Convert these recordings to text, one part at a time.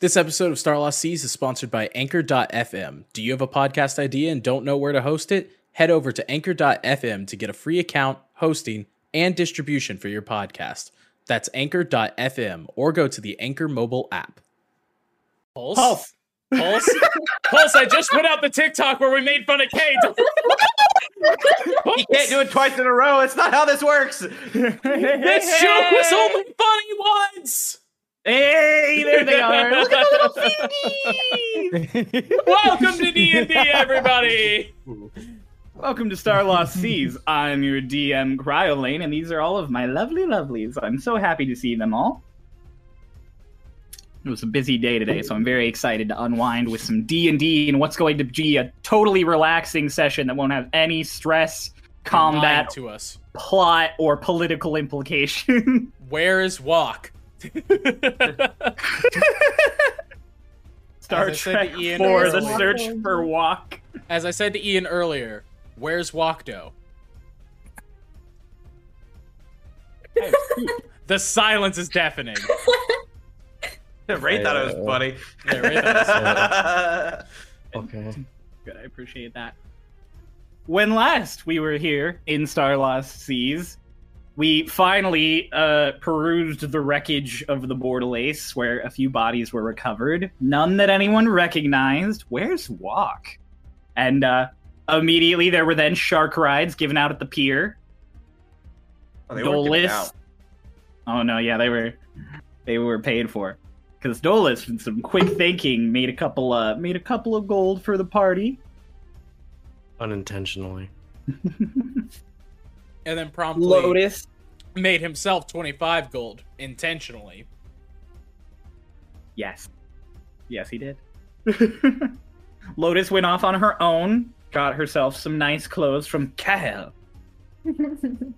This episode of Star Lost Seas is sponsored by Anchor.fm. Do you have a podcast idea and don't know where to host it? Head over to Anchor.fm to get a free account, hosting, and distribution for your podcast. That's Anchor.fm or go to the Anchor mobile app. Pulse? Pulse. Pulse? Pulse, I just put out the TikTok where we made fun of Kate. You can't do it twice in a row. It's not how this works. This joke was only funny once. Hey, there they are. Look at the little fingies. Welcome to D&D, everybody. Welcome to Star Lost Seas. I'm your DM Cryolane, and these are all of my lovely lovelies. I'm so happy to see them all. It was a busy day today, so I'm very excited to unwind with some D&D and what's going to be a totally relaxing session that won't have any stress, combat, to us. plot, or political implication. Where is Walk? Star As I Trek to Ian 4, The earlier- Search for Walk. As I said to Ian earlier, where's Walkdo? The silence is deafening. Ray thought it was funny. Yeah, Ray thought Okay. Good, I appreciate that. When last we were here in Star Lost Seas, we finally uh, perused the wreckage of the Bordelace, where a few bodies were recovered. None that anyone recognized. Where's Walk? And uh, immediately there were then shark rides given out at the pier. Oh, they weren't giving Dolus. out. Oh no, yeah, they were they were paid for. Because Dolus, with some quick thinking, made a couple uh made a couple of gold for the party. Unintentionally. and then promptly Lotus. made himself 25 gold intentionally. Yes. Yes, he did. Lotus went off on her own, got herself some nice clothes from Kael.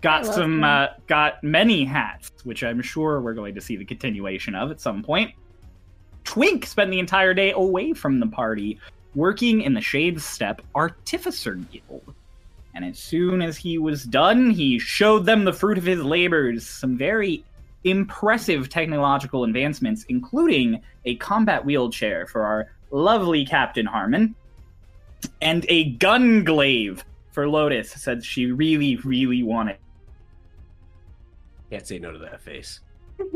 Got some, uh, got many hats, which I'm sure we're going to see the continuation of at some point. Twink spent the entire day away from the party, working in the Shades Step Artificer Guild. And as soon as he was done, he showed them the fruit of his labors, some very impressive technological advancements, including a combat wheelchair for our lovely Captain Harmon, and a gun glaive for Lotus, said she really, really wanted. Can't say no to that face.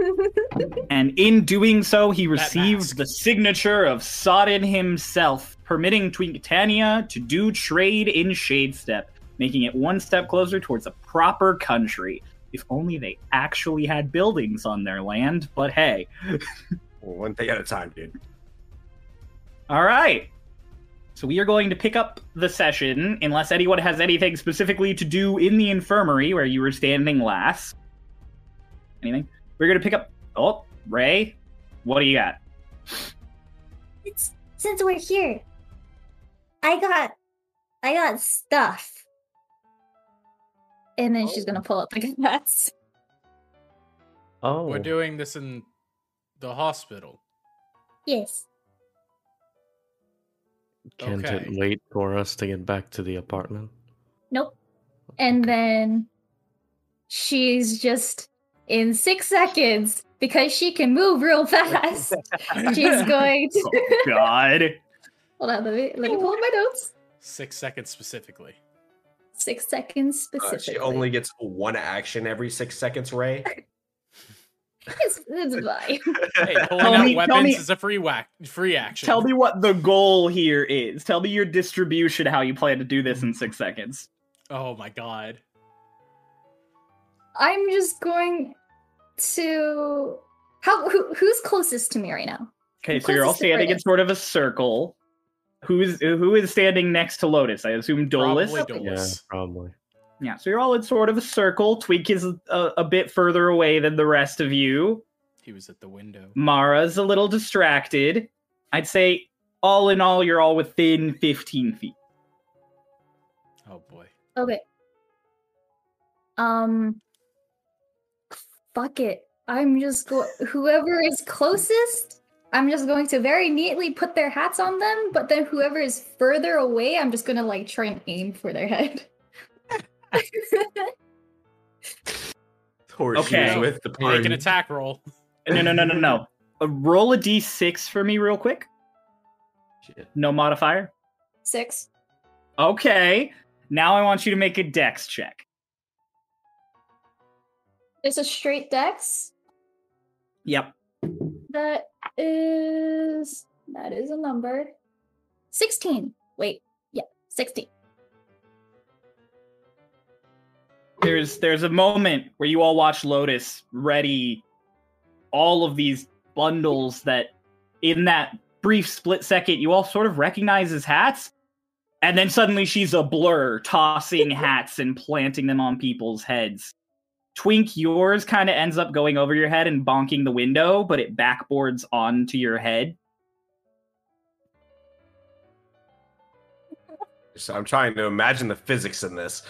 And in doing so, he mask. received the signature of Sodin himself, permitting Twinkatania to do trade in Shadestep, making it one step closer towards a proper country. If only they actually had buildings on their land, but hey. Well, one thing at a time, dude. All right. So we are going to pick up the session, unless anyone has anything specifically to do in the infirmary where you were standing last. Anything? We're going to pick up. Oh, Ray, what do you got? It's, since we're here, I got, I got stuff. And then she's gonna oh. pull up the guns. Oh. We're doing this in the hospital. Yes. Can't Okay. it wait for us to get back to the apartment? Nope. And then she's just in six seconds because she can move real fast. she's going to Oh, God. hold on. Let me let me pull up my notes. Six seconds specifically. Six seconds Uh, specifically. she only gets one action every six seconds, Ray. It's, it's fine. Hey, pulling Tell out me- tell weapons me- is a free whack, free action. Tell me what the goal here is. Tell me your distribution, how you plan to do this in six seconds. Oh my god. I'm just going to. How? Who, who's closest to me right now? Okay, so you're all Closest to standing in sort of a circle. Who's who is standing next to Lotus? I assume Dolus. Probably Yeah, probably. Yeah, so you're all in sort of a circle. Tweak is a, a bit further away than the rest of you. He was at the window. Mara's a little distracted. I'd say, all in all, you're all within 15 feet. Oh boy. Okay. Um. Fuck it. I'm just go. Whoever is closest, I'm just going to very neatly put their hats on them. But then whoever is further away, I'm just gonna like try and aim for their head. Horseshoes Okay. with the Make an party. attack roll. No, no, no, no, no. Uh, roll a d6 for me, real quick. Shit. No modifier. Six. Okay. Now I want you to make a dex check. It's a straight dex. Yep. That is that is a number. Sixteen. Wait. Yeah, sixteen. There's there's a moment where you all watch Lotus ready all of these bundles that in that brief split second you all sort of recognize as hats. And then suddenly she's a blur tossing hats and planting them on people's heads. Twink, yours kind of ends up going over your head and bonking the window, but it backboards onto your head. So I'm trying to imagine the physics in this.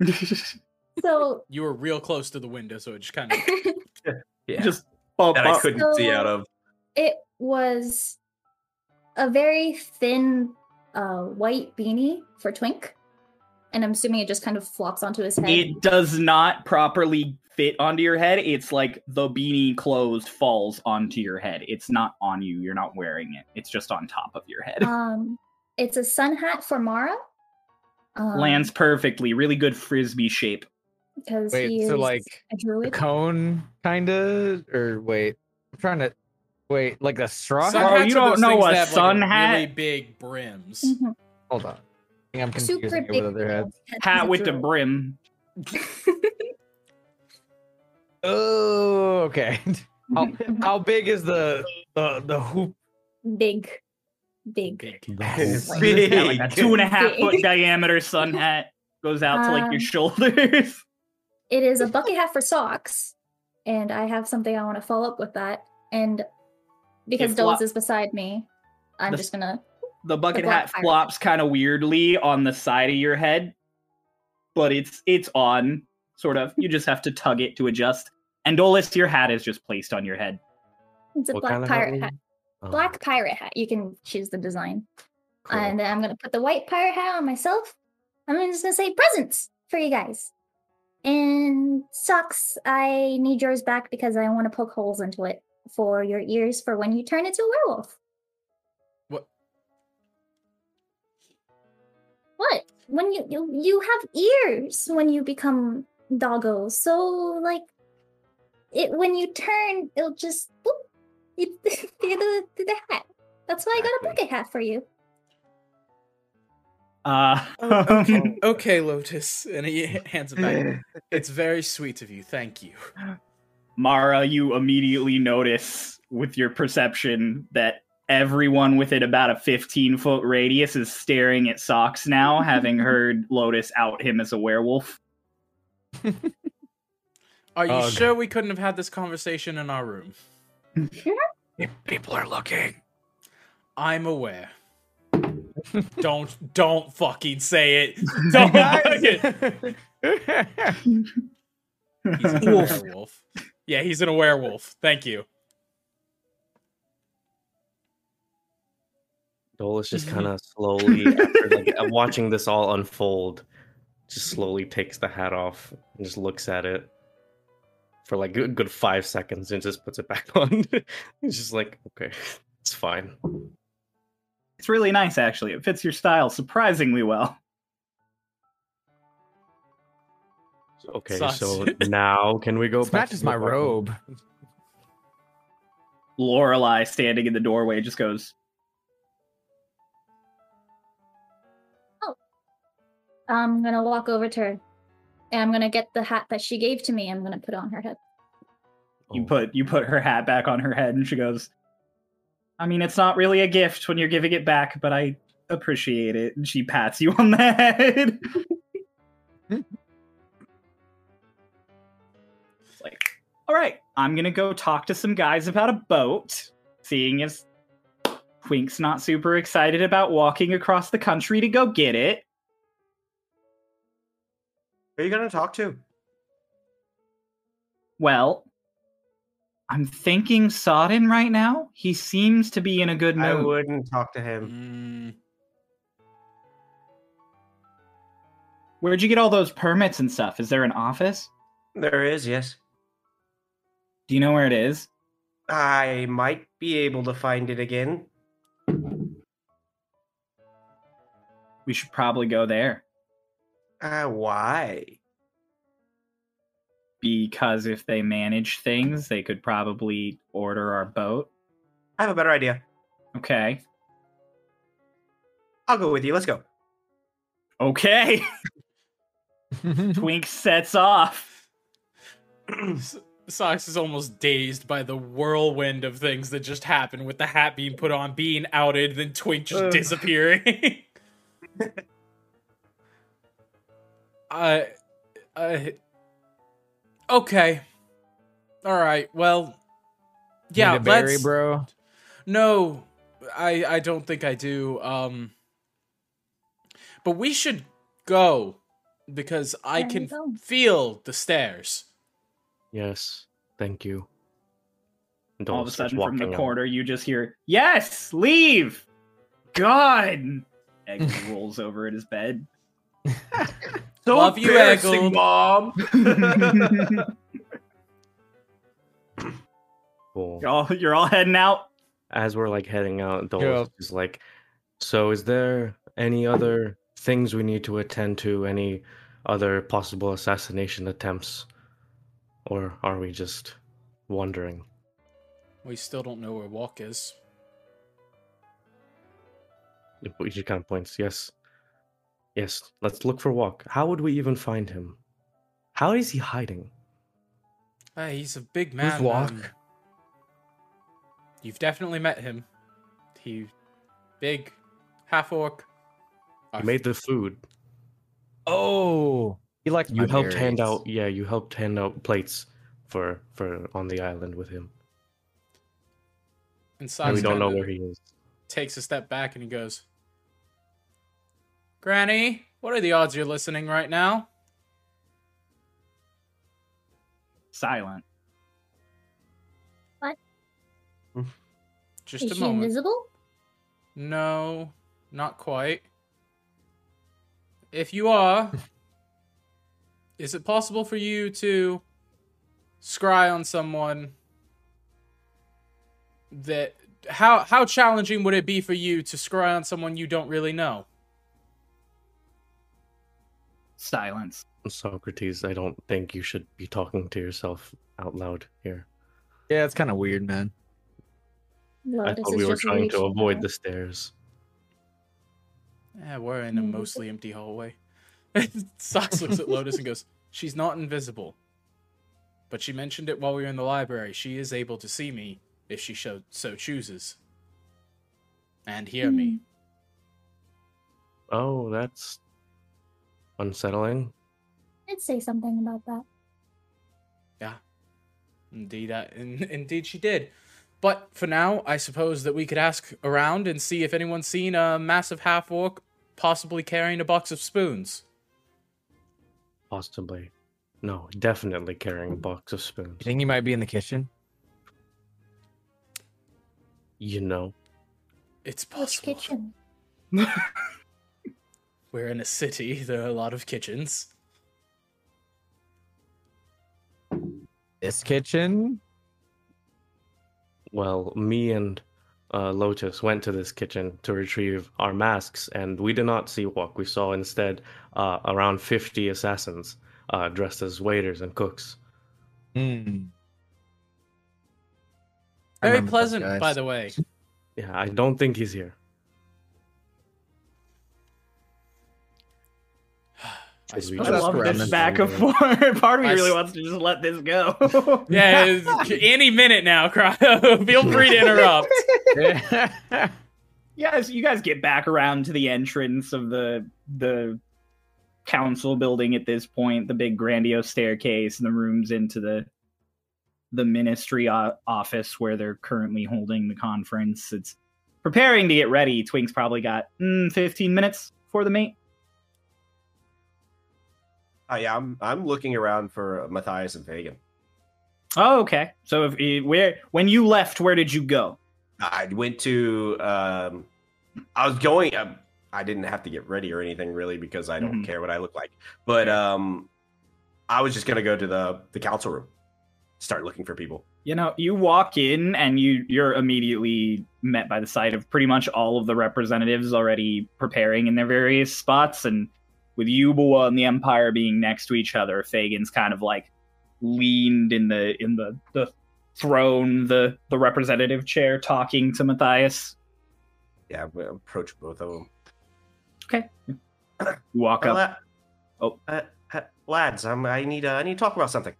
So You were real close to the window, so it just kind of. Yeah. Just bump that I couldn't see out of. it was a very thin uh, white beanie for Twink. And I'm assuming it just kind of flops onto his head. It does not properly fit onto your head. It's like the beanie closed falls onto your head. It's not on you. You're not wearing it. It's just on top of your head. um it's a sun hat for Mara. Um, Lands perfectly. Really good frisbee shape. because Wait, he so, like, a The druid. cone, kinda, or wait, I'm trying to wait, like a straw Sun hat. Oh, you don't know a that have, like, sun Really big brims. Mhm. Hold on, I think I'm confusing Super it big with other hats. head. He's Hat a with the brim. Oh, okay. how, how big is the the the hoop? big, big. Big. Yes. Yeah, like a two and a half Big. foot diameter sun hat goes out to like your Um, shoulders. It is a bucket hat for socks, and I have something I want to follow up with that. And because It is beside me, I'm The- just gonna. The bucket black hat pirate. flops kind of weirdly on the side of your head, but it's it's on. Sort of. You just have to tug it to adjust. And Dolus, your hat is just placed on your head. It's a What black kind of pirate hat? hat. Oh, Black pirate hat. You can choose the design. cool. And then I'm gonna put the white pirate hat on myself. I'm just gonna say presents for you guys. And socks, I need yours back because I want to poke holes into it for your ears for when you turn into a werewolf. What? When you you, you have ears when you become doggo. So like it when you turn, it'll just boop, you, through the through the hat. That's why I got a bucket hat for you. Uh, Oh, okay, okay, Lotus. And he hands it back. It's very sweet of you. Thank you. Mara, you immediately notice with your perception that everyone within about a 15 foot radius is staring at Socks now, having heard Lotus out him as a werewolf. Are you Ugh. sure we couldn't have had this conversation in our room? People are looking. I'm aware. don't don't fucking say it. Don't fucking- He's a werewolf. Yeah, he's in a werewolf. Thank you. Dolus just mm-hmm. kind of slowly, after like watching this all unfold, just slowly takes the hat off and just looks at it for like a good five seconds and just puts it back on. He's just like, okay, it's fine. It's really nice, actually. It fits your style surprisingly well. Okay, Sucks. so now can we go This back? matches to my robe. Lorelei, standing in the doorway, just goes, I'm gonna walk over to her and I'm gonna get the hat that she gave to me. I'm gonna put it on her head. You Oh. put you put her hat back on her head, and she goes, "I mean, it's not really a gift when you're giving it back, but I appreciate it." And she pats you on the head. it's like, all right, I'm gonna go talk to some guys about a boat. Seeing as Twink's not super excited about walking across the country to go get it. Who are you gonna talk to? Well, I'm thinking Sodin right now. He seems to be in a good mood. I wouldn't talk to him. Mm, Where'd you get all those permits and stuff? Is there an office? There is, yes. Do you know where it is? I might be able to find it again. We should probably go there Uh, why? because if they manage things, they could probably order our boat. I have a better idea. Okay. I'll go with you. Let's go. Okay. Twink sets off. Sox is almost dazed by the whirlwind of things that just happened with the hat being put on, being outed, then Twink just Ugh. disappearing. I, I, okay, all right. Well, yeah. Need a berry, let's. bro. No, I I don't think I do. Um, but we should go because I There can go. feel the stairs. Yes, thank you. And All of a sudden, from the walking out. corner, you just hear, Yes, leave! God! Egg rolls over in his bed. So Love you, embarrassing, Eggle. Mom. Cool. you're, all, you're all heading out? As we're like heading out, Dole Yeah. is like, "So, is there any other things we need to attend to? Any other possible assassination attempts, or are we just wondering?" We still don't know where Walk is. He just kind of points. Yes, yes. Let's look for Walk. How would we even find him? How is he hiding? Hey, he's a big man. Who's Walk? um, you've definitely met him. He, big, half orc. He made the food. Oh, he liked You my helped hand berries. out. Yeah, you helped hand out plates for for on the island with him. And And we don't know where he is. takes a step back and he goes, "Granny, what are the odds you're listening right now?" Silent. What? Just Is a she moment. invisible? No, not quite. If you are, is it possible for you to scry on someone that how how challenging would it be for you to scry on someone you don't really know? Silence. Socrates, I don't think you should be talking to yourself out loud here. Yeah, it's kind of weird, man. No, I thought we were trying to avoid out. the stairs. Yeah, we're in a mostly empty hallway. Sox looks at Lotus and goes, She's not invisible. But she mentioned it while we were in the library. She is able to see me if she so, so chooses. And hear me. Oh, that's unsettling. I'd say something about that. Yeah, indeed, I, in, indeed she did. But for now, I suppose that we could ask around and see if anyone's seen a massive half orc possibly carrying a box of spoons. Possibly. No, definitely carrying a box of spoons. You think he might be in the kitchen? You know, It's Which possible. kitchen? We're in a city. There are a lot of kitchens. This kitchen? well, me and uh, Lotus went to this kitchen to retrieve our masks, and we did not see Walk. We saw instead uh, around 50 assassins uh, dressed as waiters and cooks. Hmm. Very pleasant, by the way. Yeah, I don't think he's here. I I love this back and forth. Part of me I really s- wants to just let this go. Yeah, any minute now, Cryo. Feel free to interrupt. you guys, you guys get back around to the entrance of the the council building at this point, the big grandiose staircase and the rooms into the the ministry o- office where they're currently holding the conference. It's preparing to get ready. Twink's probably got mm, 15 minutes for the mate. Uh, yeah, I'm I'm looking around for Matthias and Fagan. Oh, okay. So if eh, where when you left, where did you go? I went to. Um, I was going. Um, I didn't have to get ready or anything really because I don't Mhm. care what I look like. But um, I was just gonna go to the the council room, start looking for people. You know, you walk in and you you're immediately met by the sight of pretty much all of the representatives already preparing in their various spots, and with Yubawa and the Empire being next to each other, Fagin's kind of like leaned in the in the the throne, the the representative chair, talking to Matthias. Yeah, we approach both of them. You walk Uh, up. la- Oh. uh, lads, um, I need uh, I need to talk about something.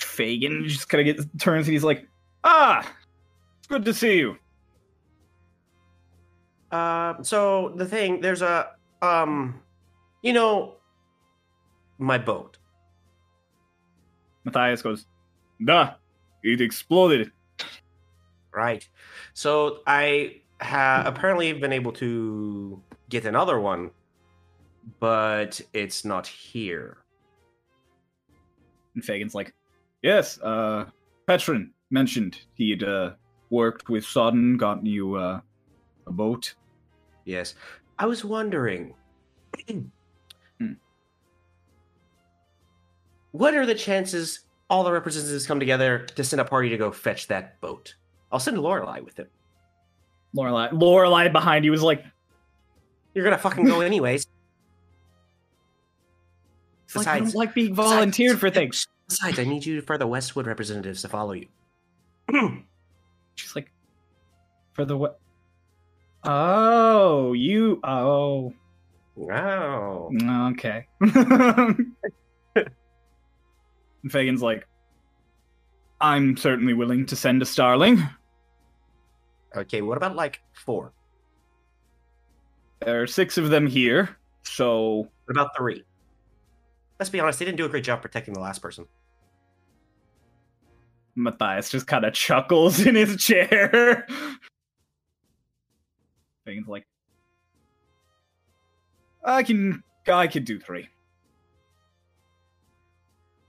Fagin just kind of gets turns and he's like, "Ah, it's good to see you." Uh, so the thing, there's a um, you know, my boat. Matthias goes, "Duh, it exploded." Right. So I have apparently been able to get another one, but it's not here. And Fagin's like, "Yes, uh, Petron mentioned he'd uh worked with Sodin, gotten you uh a boat." Yes. I was wondering. Hmm. What are the chances all the representatives come together to send a party to go fetch that boat? I'll send Lorelei with him. Lorelai, Lorelai behind you is like, You're gonna fucking go anyways. it's like I Besides- don't like being besides- volunteered for things. Besides, I need you for the Westwood representatives to follow you. She's like, for the what? Oh, you. Oh, wow. okay. Fagin's like, I'm certainly willing to send a starling. Okay, what about like four? There are six of them here, so What about three? Let's be honest, they didn't do a great job protecting the last person. Matthias just kind of chuckles in his chair. Fagin's like, I can, I can do three.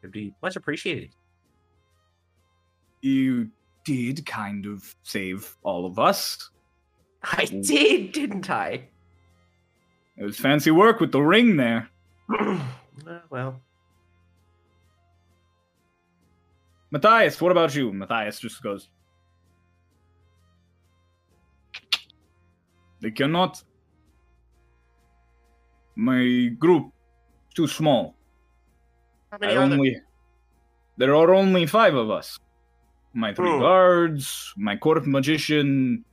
It'd be much appreciated. You did kind of save all of us. I did, didn't I? It was fancy work with the ring there. Uh, well, Matthias, what about you? Matthias just goes. They cannot. My group too small. how I are there? only. There are only five of us. My three Hmm. guards, my court magician,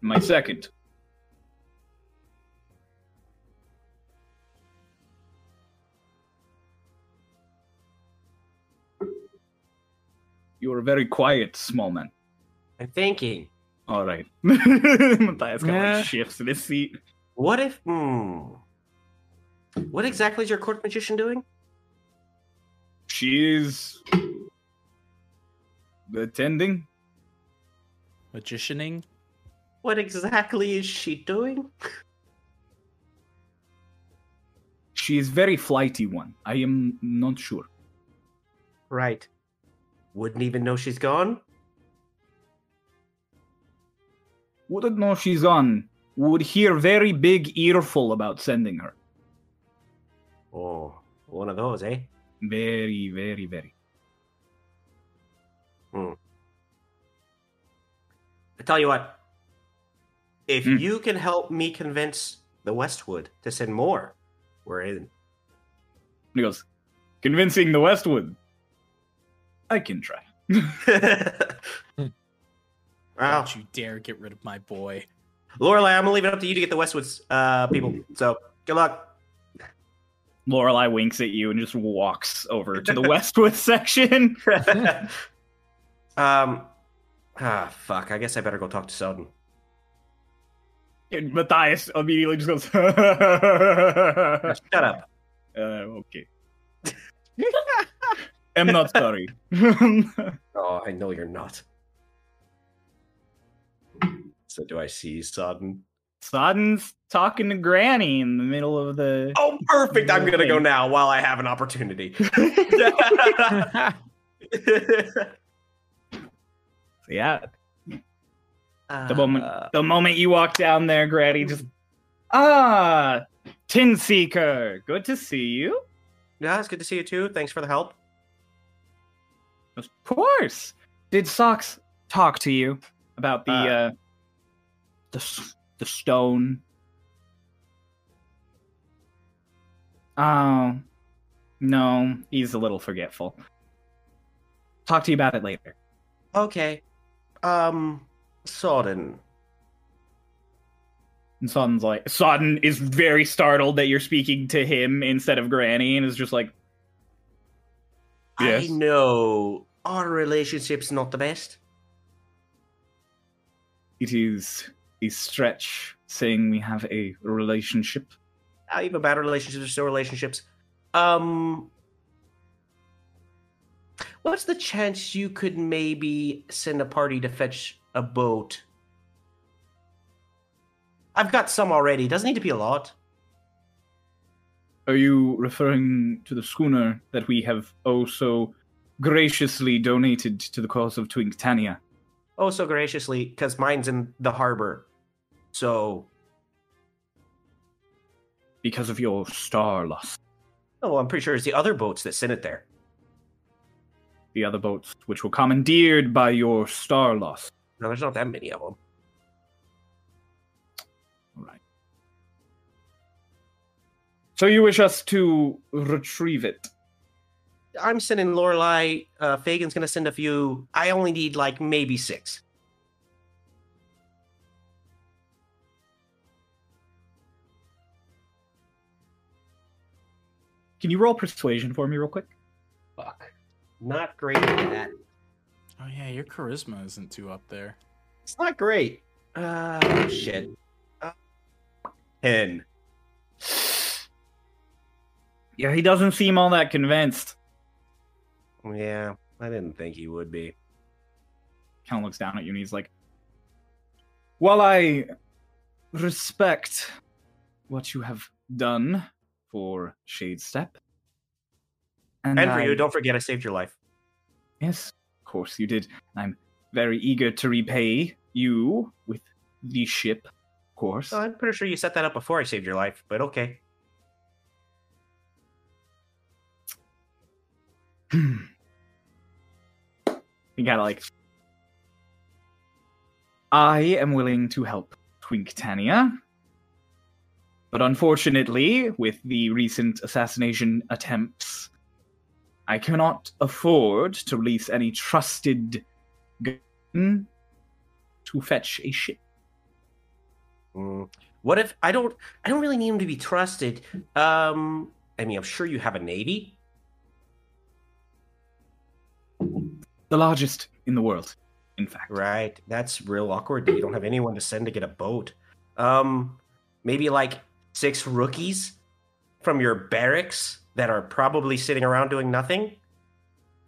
my second. You are very quiet, small man. I'm thinking, All right. Matthias kind of Yeah. like shifts in his seat. what if? Hmm. What exactly is your court magician doing? She's attending. Magicianing? What exactly is she doing? She is very flighty one. I am not sure. Right. Wouldn't even know she's gone. Wouldn't know she's on. Would hear very big earful about sending her. Oh, one of those, eh? Very, very, very. Hmm. I tell you what. If Hmm. you can help me convince the Westwood to send more, we're in. He goes, convincing the Westwood. I can try. wow. Don't you dare get rid of my boy. Lorelai, I'm gonna leave it up to you to get the Westwood's uh, people. So good luck. Lorelai winks at you and just walks over to the Westwood section. um, ah, fuck. I guess I better go talk to Sodin. And Matthias immediately just goes, Shut up. Uh, okay. I'm not sorry. Oh, I know you're not. So do I see Sodin? Sodin's talking to Granny in the middle of the. Oh, perfect. I'm gonna go now while I have an opportunity. Yeah. The Uh, moment, the moment you walk down there, Granny just. Ah, Tin Seeker. Good to see you. Yeah, it's good to see you too. Thanks for the help. Of course. Did Socks talk to you about the Uh. uh, the the stone? Oh, no, he's a little forgetful. Talk to you about it later. Okay. Um, Sodin. And Sodin's like Sodin is very startled that you're speaking to him instead of Granny, and is just like, Yes. I know our relationship's not the best. "It is a stretch saying we have a relationship." Uh, even bad relationships are still relationships. Um, what's the chance you could maybe send a party to fetch a boat? I've got some already. Doesn't need to be a lot. Are you referring to the schooner that we have oh so graciously donated to the cause of Twinktania? Oh, so graciously, because mine's in the harbor. So, Because of your star loss. oh, I'm pretty sure it's the other boats that sent it there. The other boats which were commandeered by your star loss. No, there's not that many of them. All right. So you wish us to retrieve it? I'm sending Lorelai. Uh, Fagan's gonna send a few. I only need like maybe six. Can you roll persuasion for me real quick? Fuck. Not great at that. Oh yeah, your charisma isn't too up there. It's not great. Uh, shit. Uh, Ten. Yeah, he doesn't seem all that convinced. Yeah, I didn't think he would be. Kind of looks down at you and he's like, While I respect what you have done for Shade Step, and, And for I- you, don't forget I saved your life. Yes, of course you did. I'm very eager to repay you with the ship, of course. Oh, I'm pretty sure you set that up before I saved your life, but okay. you gotta like. I am willing to help Twinktania. But unfortunately, with the recent assassination attempts, I cannot afford to release any trusted gun to fetch a ship. Mm. What if I don't? I don't really need him to be trusted. Um, I mean, I'm sure you have a navy. The largest in the world, in fact. Right. That's real awkward. that You don't have anyone to send to get a boat. Um, maybe like six rookies from your barracks that are probably sitting around doing nothing.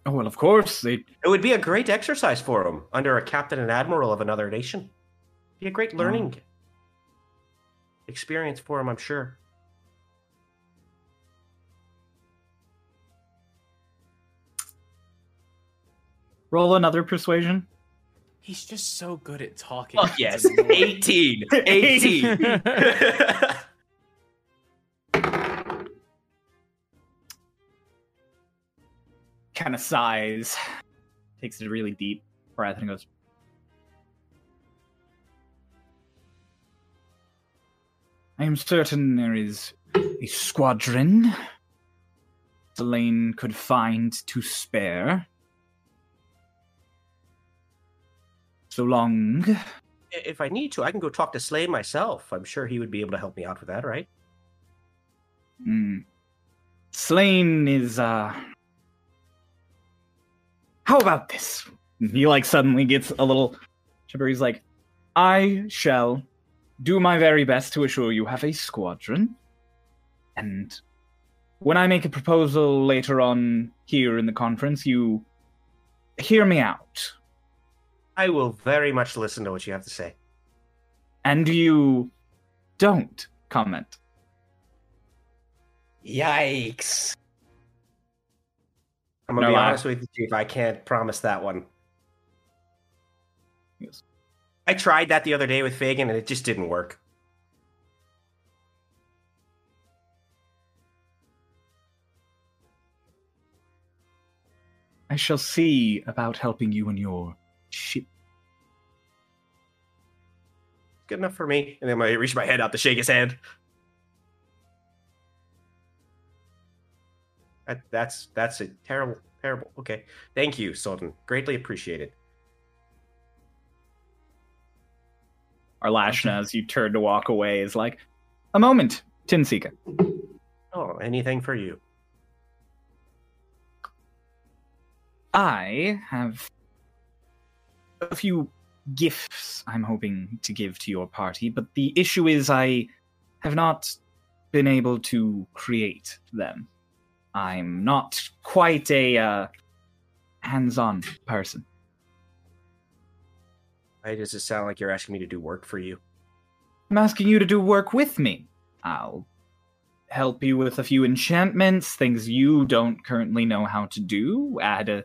Oh, well, of course. They It would be a great exercise for them under a captain and admiral of another nation. Be a great learning experience for them, I'm sure. Roll another persuasion. He's just so good at talking. Fuck yes. annoying. 18. 18. kind of sighs, takes it really deep breath, and goes, I am certain there is a squadron Delane could find to spare. So long. if I need to, I can go talk to Slade myself. I'm sure he would be able to help me out with that, right? Hmm. Slain is, uh. How about this? He, like, suddenly gets a little chipper. He's like, I shall do my very best to assure you have a squadron. And when I make a proposal later on here in the conference, you hear me out. I will very much listen to what you have to say. And you don't comment. Yikes. I'm gonna No, be I- honest with you, Chief. I can't promise that one. Yes. I tried that the other day with Fagan and it just didn't work. I shall see about helping you and your ship. Good enough for me. And then I reach my head out to shake his hand. That, that's that's it. Terrible, terrible. Okay, thank you, Sultan. Greatly appreciated. Arlashna, as you turn to walk away, is like, a moment, Tinsika. Oh, anything for you. I have a few gifts I'm hoping to give to your party, but the issue is I have not been able to create them. I'm not quite a uh, hands-on person. Why does it sound like you're asking me to do work for you? I'm asking you to do work with me. I'll help you with a few enchantments, things you don't currently know how to do, add a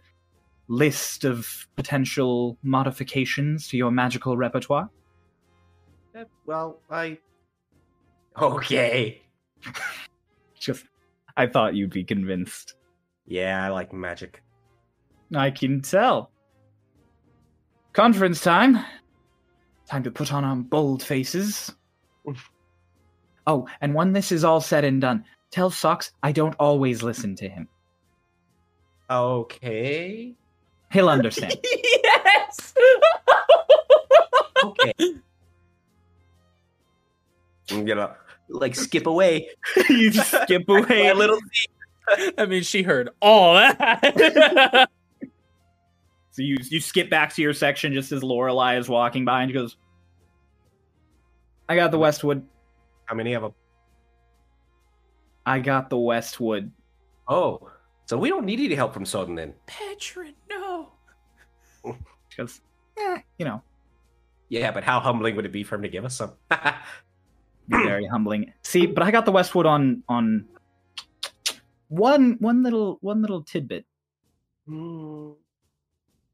list of potential modifications to your magical repertoire. Eh, Well, I. Okay. Just, I thought you'd be convinced. Yeah, I like magic. I can tell. Conference time. Time to put on our bold faces. oh, and when this is all said and done, tell Socks I don't always listen to him. Okay. He'll understand. yes. Okay. I'm gonna like skip away. you skip away a little I mean, she heard all that. So you you skip back to your section just as Lorelai is walking by and she goes, I got the Westwood. How many of them? I got the Westwood. Oh, so we don't need any help from Sodin then. Petron, no. She goes, eh, you know, Yeah, but how humbling would it be for him to give us some? be very humbling. See, but I got the Westwood on on one one little one little tidbit. Hmm.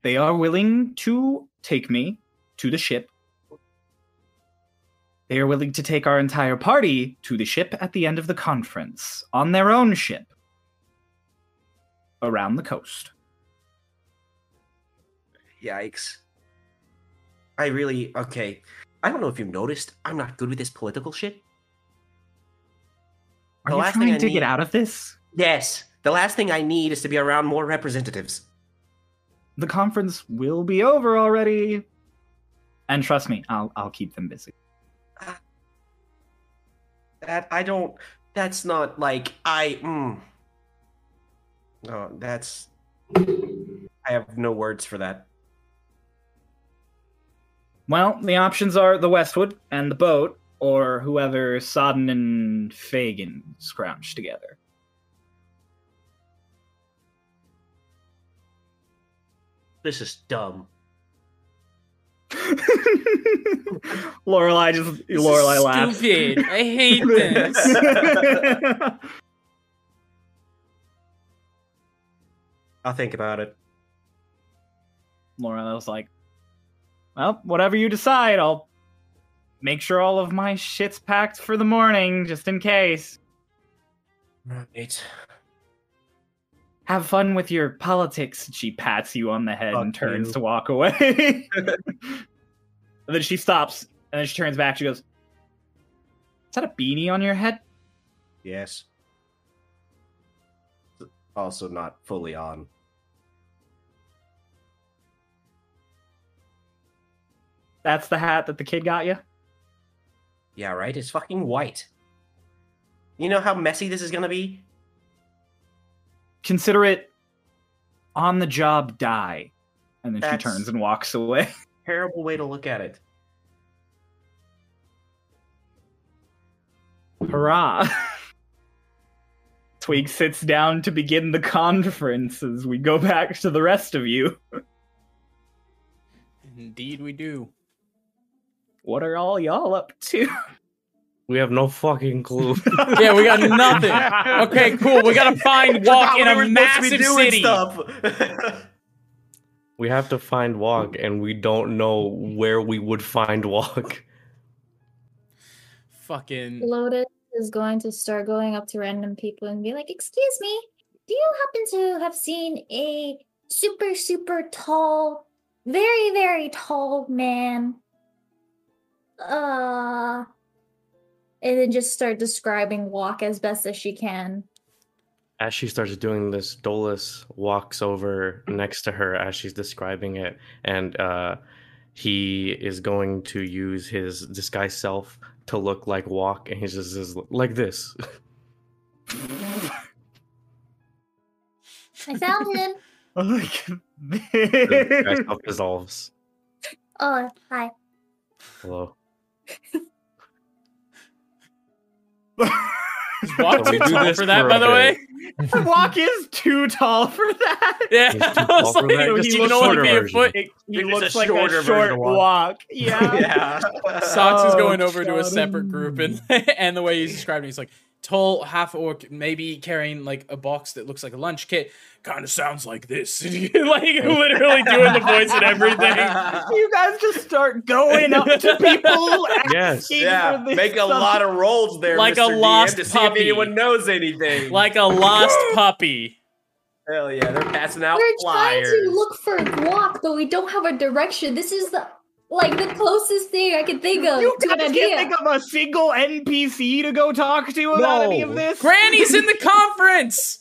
They are willing to take me to the ship. They are willing to take our entire party to the ship at the end of the conference on their own ship around the coast. Yikes. I really okay. I don't know if you've noticed, I'm not good with this political shit. Are The you last thing trying to need- get out of this? Yes. The last thing I need is to be around more representatives. The conference will be over already. And trust me, I'll I'll keep them busy. That I don't that's not like I mm. No, that's I have no words for that. Well, the options are the Westwood and the boat, or whoever Sodin and Fagin scrounged together. This is dumb. Lorelai just This Lorelai laughs. Stupid. I hate this. I'll think about it. Lorelai was like, "Well, whatever you decide, I'll make sure all of my shit's packed for the morning, just in case. Right. Have fun with your politics." She pats you on the head and turns you. to walk away. and then she stops, and then she turns back. She goes, "Is that a beanie on your head?" Yes. Also not fully on. That's the hat that the kid got you. Yeah, right? It's fucking white. You know how messy this is gonna be? Consider it on the job die. And then That's- she turns and walks away. Terrible way to look at it. Hurrah! Twig sits down to begin the conference as we go back to the rest of you. Indeed, we do. What are all y'all up to? We have no fucking clue. Yeah, we got nothing. Okay, cool. We gotta find walk in a massive city. stuff. we have to find Walk, and we don't know where we would find Walk. Fucking. Lotus is going to start going up to random people and be like, "Excuse me, do you happen to have seen a super, super tall, very, very tall man. Uh, and then just start describing walk as best as she can. As she starts doing this, Dolus walks over next to her as she's describing it, and uh, he is going to use his disguise self to look like Walk, and he's just is like this. I found him. Like His disguise this. self dissolves. Oh, hi. Hello. Is Walk too do tall this for that, for by the bit. Way? Walk is too tall for that. Yeah, He's too I tall was for like, that. just He even looks only shorter be a version. foot. It- he It's a looks like a short Walk. walk. Yeah. yeah. Socks is going over to a separate group, and and the way he's describing, it, he's like tall, half orc, maybe carrying like a box that looks like a lunch kit. Kind of sounds like this, like literally doing the voice and everything. You guys just start going up to people. Yes. Yeah, for this make a lot of rolls there, Like a Mr. DM, lost to see puppy. if anyone knows anything. like a lost puppy. hell yeah, they're passing out We're flyers. trying to look for a walk, but we don't have a direction. This is the like the closest thing I can think of You to an guys can't think of a single NPC to go talk to about any of this. Granny's in the conference.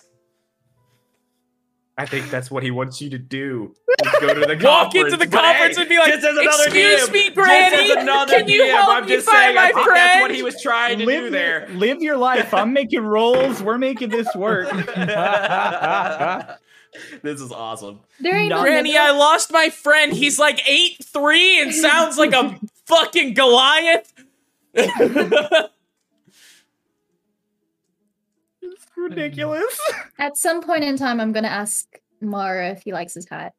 I think that's what he wants you to do. is Go to the Walk into the conference hey, and be like, another "Excuse DM, me, just Granny, as another can you DM, help I'm me just find saying, my I think that's what he was trying to live, do there. live your life. I'm making rolls. We're making this work. this is awesome. There ain't no Granny. I lost my friend. He's like eight three and sounds like a fucking Goliath. It's ridiculous. At some point in time, I'm gonna ask Mara if he likes his hat.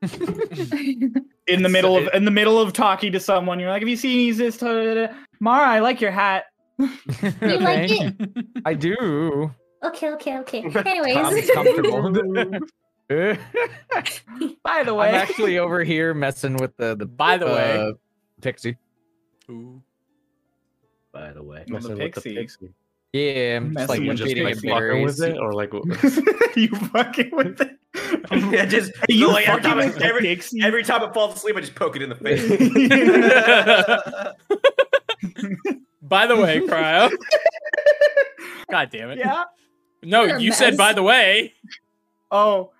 In the middle of in the middle of talking to someone, you're like, "Have you seen this?" da, da, da, da." Mara, I like your hat. You like it? I do. Okay, okay, okay. I'm Anyways, comfortable. By the way, I'm actually over here messing with the the By the way. uh, pixie. Ooh. By the way. Well, the Messing with the pixie. pixie. Yeah, I'm just like Messing You just like fucking berries. with it, or like you fucking with it. yeah, just you like, every, fucking time with it, every, pixie? every time it falls asleep, I just poke it in the face. By the way, Cryo. God damn it. yeah. No, You're you said by the way. Oh.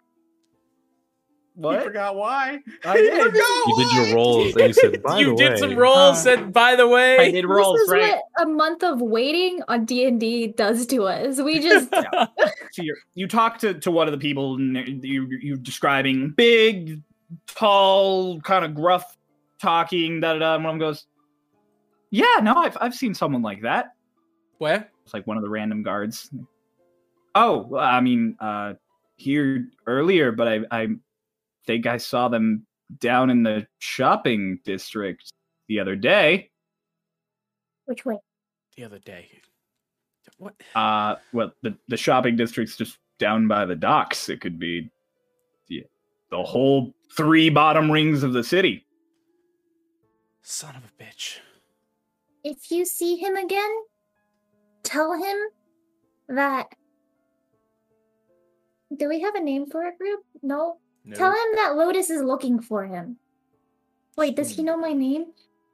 I What? forgot why. I did. you did your rolls and you said, by you the did some rolls, Huh. said by the way. I way. did this rolls, is right? what a month of waiting on D and D does to us. We just So you're, you talk to, to one of the people, and you, you're describing big, tall, kind of gruff talking, da da da. And one of them goes, Yeah, no, I've, I've seen someone like that. Where? It's like one of the random guards. Oh, well, I mean, uh, here earlier, but I, I think I saw them down in the shopping district the other day. which way? The other day. What? Uh, well, the, the shopping district's just down by the docks. It could be the, the whole three bottom rings of the city. Son of a bitch. If you see him again, tell him that. Do we have a name for it, group? No. No. Tell him that Lotus is looking for him. Wait, does he hmm. know my name?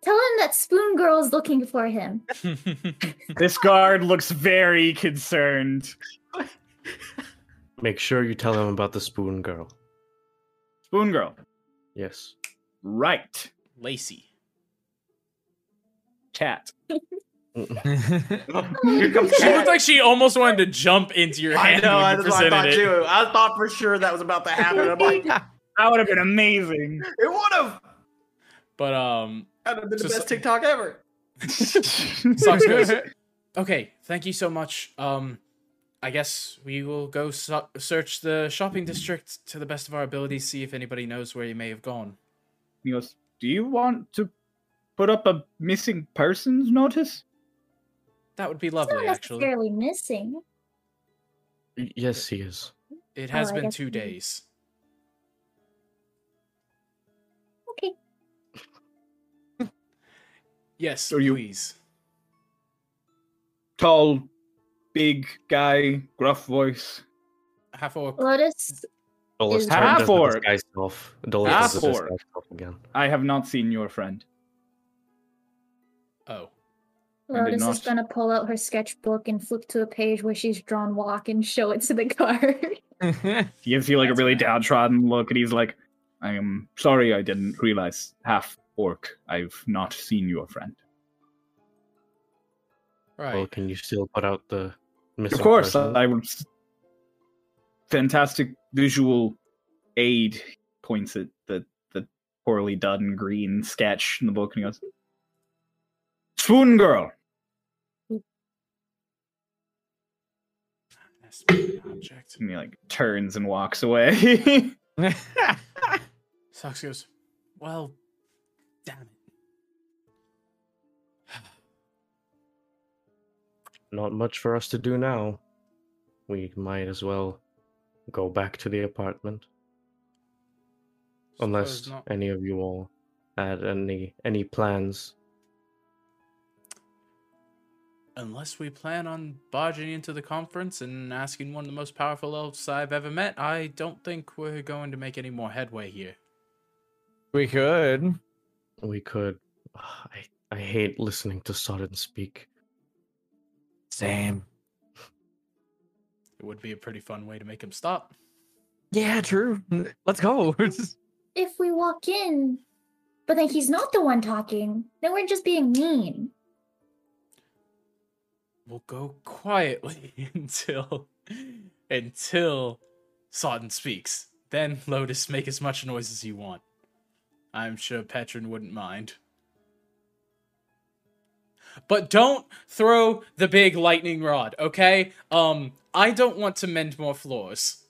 Tell him that Spoon Girl is looking for him. This guard looks very concerned. make sure you tell him about the spoon girl. Spoon Girl. Yes. Right. Lacey. Cat. Here comes She looked like she almost wanted to jump into your hand. I know, when you what I thought presented it. too. I thought for sure that was about to happen. I'm like, That would have been amazing. It would have. But um, That would have been the So- best TikTok ever. Sounds good. okay, thank you so much. Um, I guess we will go so- search the shopping district to the best of our abilities, see if anybody knows where you may have gone. He goes, Do you want to put up a missing persons notice? That would be It's not lovely, actually. necessarily missing. Yes, he is. It oh, has Oh, I been guess two we- days. Okay. Yes, So you- please. Tall, big guy, gruff voice. Half orc. Lotus, Dolus Is- Half as the orc. disguise self. Dolus Half as the disguise orc. self again. I have not seen your friend. Oh. I Lotus not. is gonna pull out her sketchbook and flip to a page where she's drawn walk and show it to the guard. He gives you like That's a really downtrodden look, and he's like, "I am sorry, I didn't realize half orc. I've not seen your friend." Right. Well, can you still put out the missing Of course, person? I was. Fantastic visual aid points at the the poorly done green sketch in the book, and he goes, "Swoon girl." Object. And he like turns and walks away. Sox goes, Well, damn it. Not much for us to do now. We might as well go back to the apartment. Unless not. any of you all had any any plans. Unless we plan on barging into the conference and asking one of the most powerful elves I've ever met, I don't think we're going to make any more headway here. we could. We could. I I hate listening to Sodin speak. Same. It would be a pretty fun way to make him stop. Yeah, true. Let's go. if we walk in, but then he's not the one talking, then we're just being mean. We'll go quietly until until Sodin speaks. Then Lotus make as much noise as you want. I'm sure Petron wouldn't mind. But don't throw the big lightning rod, okay? Um, I don't want to mend more floors.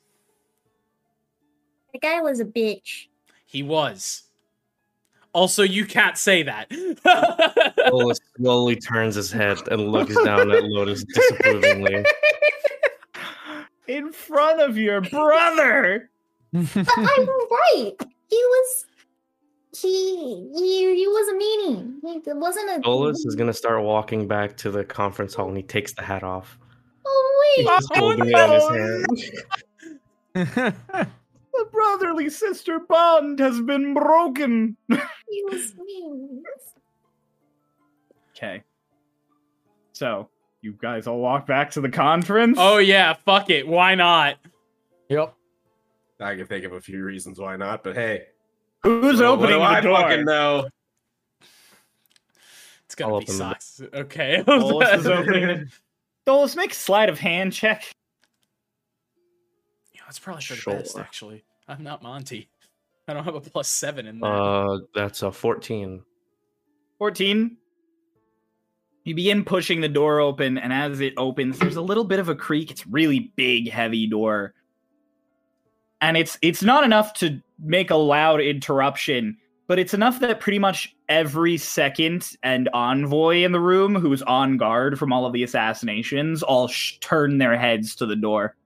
The guy was a bitch. He was. Also, you can't say that. Dolus slowly turns his head and looks down at Lotus disapprovingly. in front of your brother. But I'm right. He was. He he he was a meanie. He it wasn't a. Dolus is gonna start walking back to the conference hall and he takes the hat off. Oh He's wait. just holding it in his hand. Oh, The brotherly sister bond has been broken. He was mean. Okay. So, you guys all walk back to the conference? oh yeah, fuck it. Why not? yep. I can think of a few reasons why not, but hey, Who's well, what opening do the I door? fucking know? It's gonna I'll be open the- socks. Okay. Dolus is opening the Dolus, make a sleight of hand check. Yeah, that's probably for the best, Sure. actually. I'm not Monty. I don't have a plus seven in there. Uh, that's a 14. 14. You begin pushing the door open, and as it opens, there's a little bit of a creak. It's a really big, heavy door. And it's it's not enough to make a loud interruption, but it's enough that pretty much every second and envoy in the room who's on guard from all of the assassinations all sh- turn their heads to the door.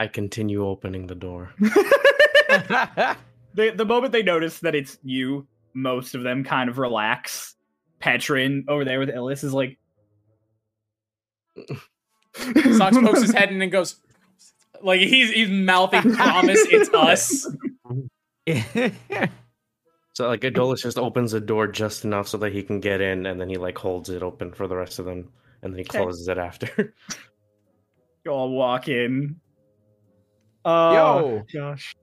I continue opening the door. the the moment they notice that it's you, most of them kind of relax. Petrin over there with Illis is like Sox pokes his head in and goes, like he's he's mouthing promise it's us. So like Adolus just opens the door just enough so that he can get in, and then he like holds it open for the rest of them, and then he Okay. closes it after. you all walk in. Oh Yo. gosh.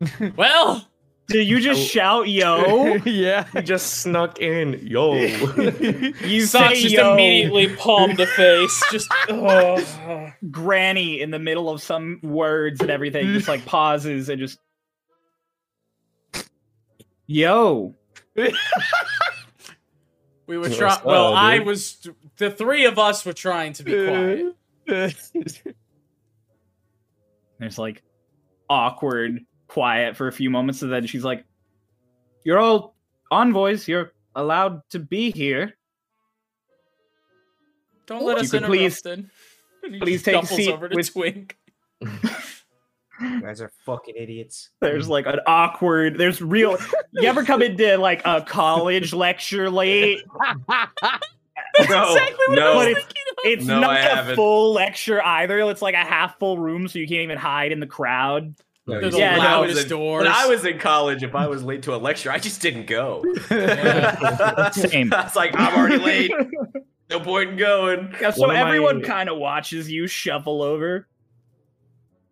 Well, Did you just Oh. shout yo? yeah. You just snuck in. Yo. You Sox say just yo. immediately palmed a face. Just oh. Granny in the middle of some words and everything just like pauses and just Yo. We were What's trying. up, Well, I was. The three of us were trying to be quiet. There's like awkward quiet for a few moments and then she's like You're all envoys, you're allowed to be here. Don't let You us could interrupt. please- then. Please take a seat over to with- Twink. You guys are fucking idiots. There's like an awkward. There's real. You ever come into like a college lecture late? No, exactly what I was thinking It's No, not I a haven't. full lecture either. It's like a half full room, so you can't even hide in the crowd. No, They're the see, Yeah, when no, I was in- doors. When I was in college, if I was late to a lecture, I just didn't go. Same. I was like, I'm already late. No point in going. Yeah, so everyone my- kind of watches you shuffle over.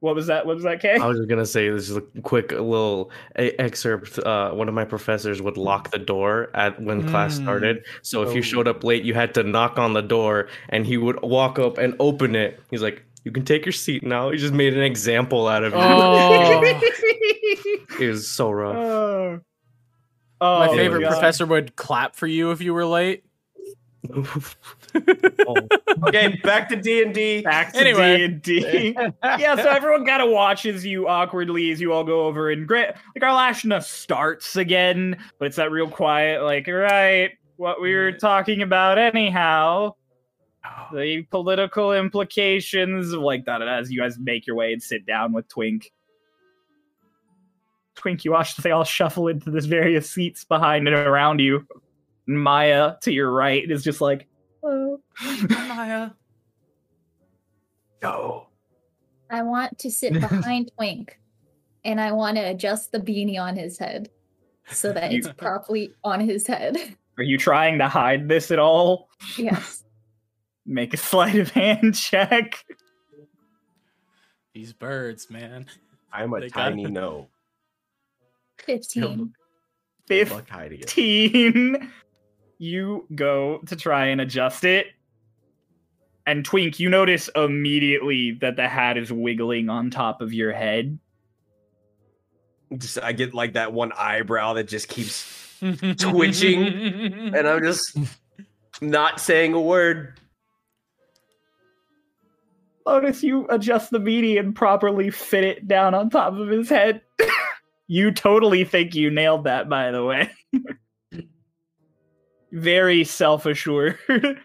What was that? What was that, Kay? I was just gonna say this is a quick little a- excerpt. Uh, one of my professors would lock the door at when class Mm. started. So if you Oh. showed up late, you had to knock on the door, and he would walk up and open it. He's like, "You can take your seat now." He just made an example out of you. Oh, It was so rough. Oh. my Oh, favorite God. professor would clap for you if you were late. Oh, Okay, back to D and D. Back to D&D. yeah, so everyone kind of watches you awkwardly as you all go over and Grant, like Arlashna starts again, but it's that real quiet, like, right, what we were talking about anyhow. Oh. The political implications of like that as you guys make your way and sit down with Twink. Twink, you watch as they all shuffle into this various seats behind and around you. Maya to your right is just like, hello. Oh, Maya. No. I want to sit behind Twink and I want to adjust the beanie on his head so that it's properly on his head. Are you trying to hide this at all? yes. Make a sleight of hand check. These birds, man. I'm a They got tiny it. no. 15. Good luck hiding it. 15. You go to try and adjust it. And Twink, you notice immediately that the hat is wiggling on top of your head. Just, I get like that one eyebrow that just keeps, Twitching. and I'm just not saying a word. Lotus, you adjust the beanie and properly fit it down on top of his head. you totally think you nailed that, by the way. Very self assured.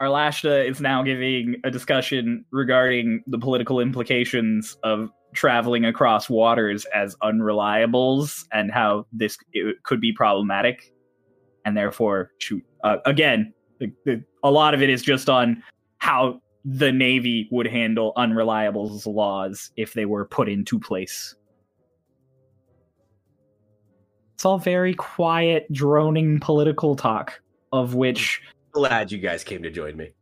Arlashna is now giving a discussion regarding the political implications of traveling across waters as unreliables and how this could be problematic. And therefore, shoot, uh, again, the, the, a lot of it is just on how the Navy would handle unreliables laws if they were put into place. It's all very quiet, droning political talk, of which Glad you guys came to join me.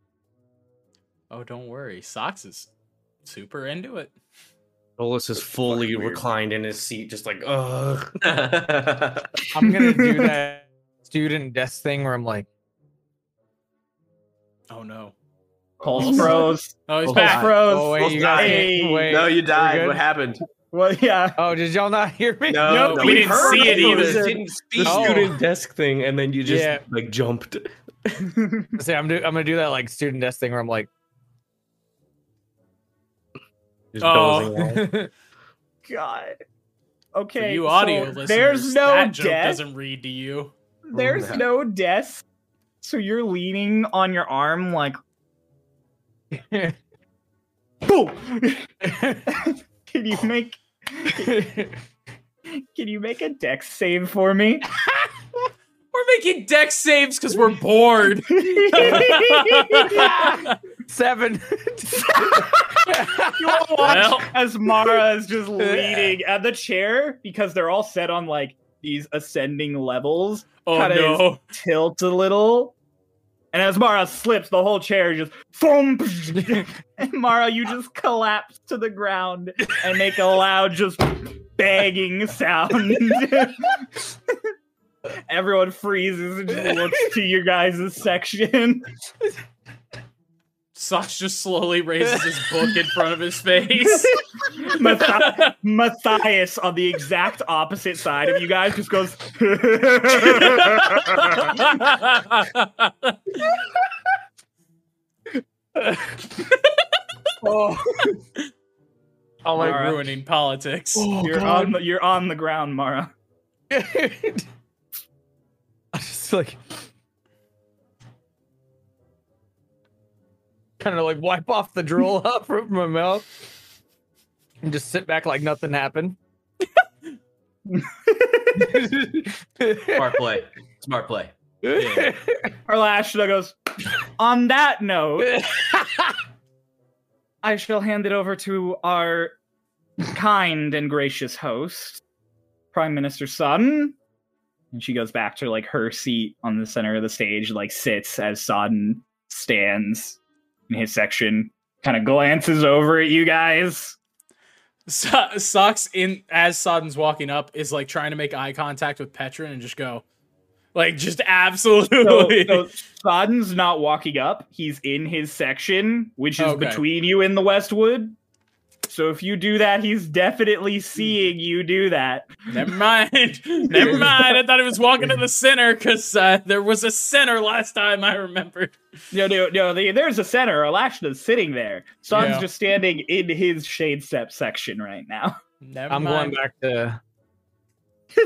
oh, don't worry. Socks is super into it. Dolus is fully reclined in his seat, just like, ugh. I'm gonna do that student desk thing where I'm like, Oh no. Pulse oh. froze. Oh, he's Oh, back. froze. oh wait, you guys died. can't wait. no, you died. What happened? Well, yeah. Oh, did y'all not hear me? No, Nope, we didn't see it you, either. just Didn't speak. The Oh. student desk thing, and then you just Yeah. like jumped. See, I'm, do- I'm gonna do that like student desk thing where I'm like, Just Oh. dozing off. God. For Okay. you audio so listeners, there's no that joke death. doesn't read to you. There's oh, Yeah. no desk, So you're leaning on your arm like boom. Can you oh. make Can you make a dex save for me? We're making dex saves because we're bored. seven. You all watch Well. as Mara is just leaning at the chair because they're all set on like these ascending levels. oh Kinda no. Tilt a little. And as Mara slips, the whole chair just thump. and Mara, you just collapse to the ground and make a loud, just banging sound. Everyone freezes and just looks to your guys' section. Socks just slowly raises his book in front of his face. Mathi- Matthias on the exact opposite side of you guys just goes. oh. oh, like Mara. ruining politics. Oh, you're on the, you're on the ground, Mara. I just like kind of like wipe off the drool up from my mouth and just sit back like nothing happened. Smart play. Smart play. Arlashna goes, On that note, I shall hand it over to our kind and gracious host, Prime Minister Sodin. And she goes back to like her seat on the center of the stage, like sits as Sodin stands in his section, kind of glances over at you guys. So- Socks in as Sodin's walking up is like trying to make eye contact with Petrin and just go, like just So, absolutely. so Sodin's not walking up. He's in his section, which is Okay. between you and the Westwood. So if you do that, he's definitely seeing you do that. Never mind. Never mind. I thought he was walking to the center because uh, there was a center last time I remember. No, no, no. the- There's a center. Alashna's sitting there. Son's Yeah. just standing in his Shadestep section right now. Never I'm going back to.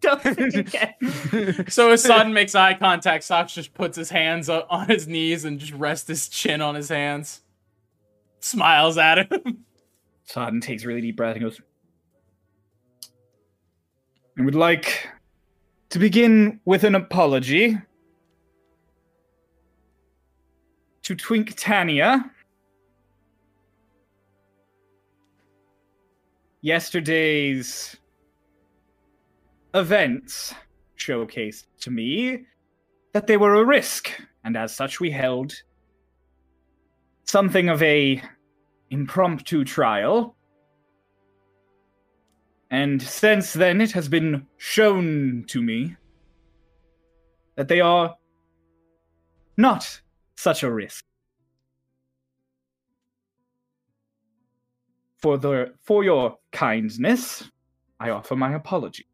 Don't think again. So as son makes eye contact, Socks just puts his hands o- on his knees and just rests his chin on his hands. Smiles at him. Sodin takes really deep breath and goes, I would like to begin with an apology to Twink Tania. Yesterday's events showcased to me that they were a risk, and as such, we held something of a impromptu trial. And since then, it has been shown to me that they are not such a risk. For the for your kindness, I offer my apology.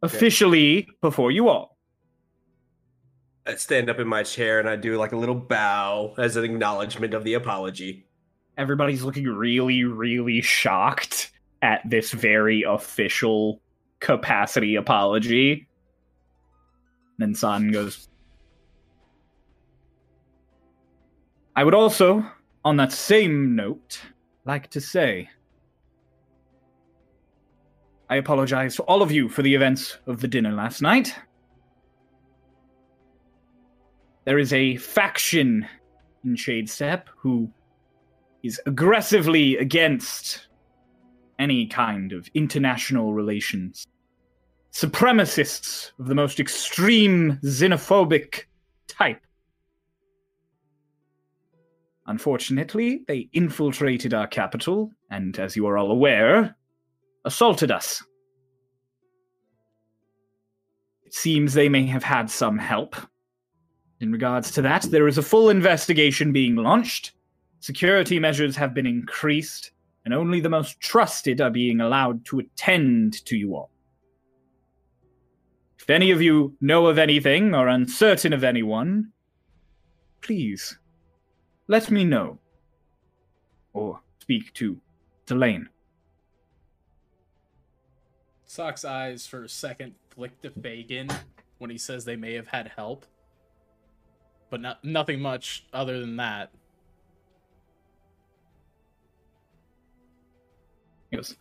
Officially before you all. I stand up in my chair and I do like a little bow as an acknowledgement of the apology. everybody's looking really, really shocked at this very official capacity apology. Then San goes, I would also, on that same note, like to say I apologize to all of you for the events of the dinner last night. There is a faction in Shadestep who is aggressively against any kind of international relations. Supremacists of the most extreme xenophobic type. Unfortunately, they infiltrated our capital and, as you are all aware, assaulted us. It seems they may have had some help. In regards to that, there is a full investigation being launched. Security measures have been increased, and only the most trusted are being allowed to attend to you all. If any of you know of anything or uncertain of anyone, please let me know. Or speak to Delane. Sock's eyes for a second flick to Fagin when he says they may have had help. But not, nothing much other than that. Yes.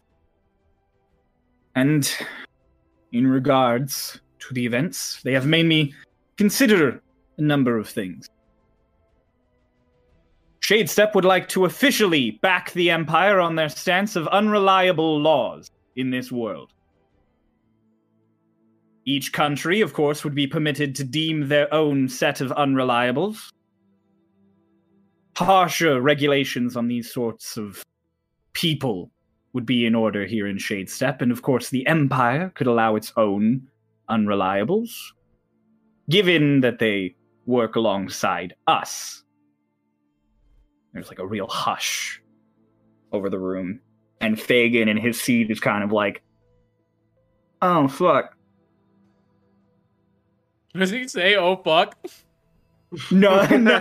And in regards to the events, they have made me consider a number of things. Shadestep would like to officially back the Empire on their stance of unreliable laws in this world. Each country, of course, would be permitted to deem their own set of unreliables. Harsher regulations on these sorts of people would be in order here in Shadestep, and of course, the Empire could allow its own unreliables, given that they work alongside us. There's like a real hush over the room, and Fagin in his seat is kind of like, "Oh fuck, Does he say, oh fuck? no, no."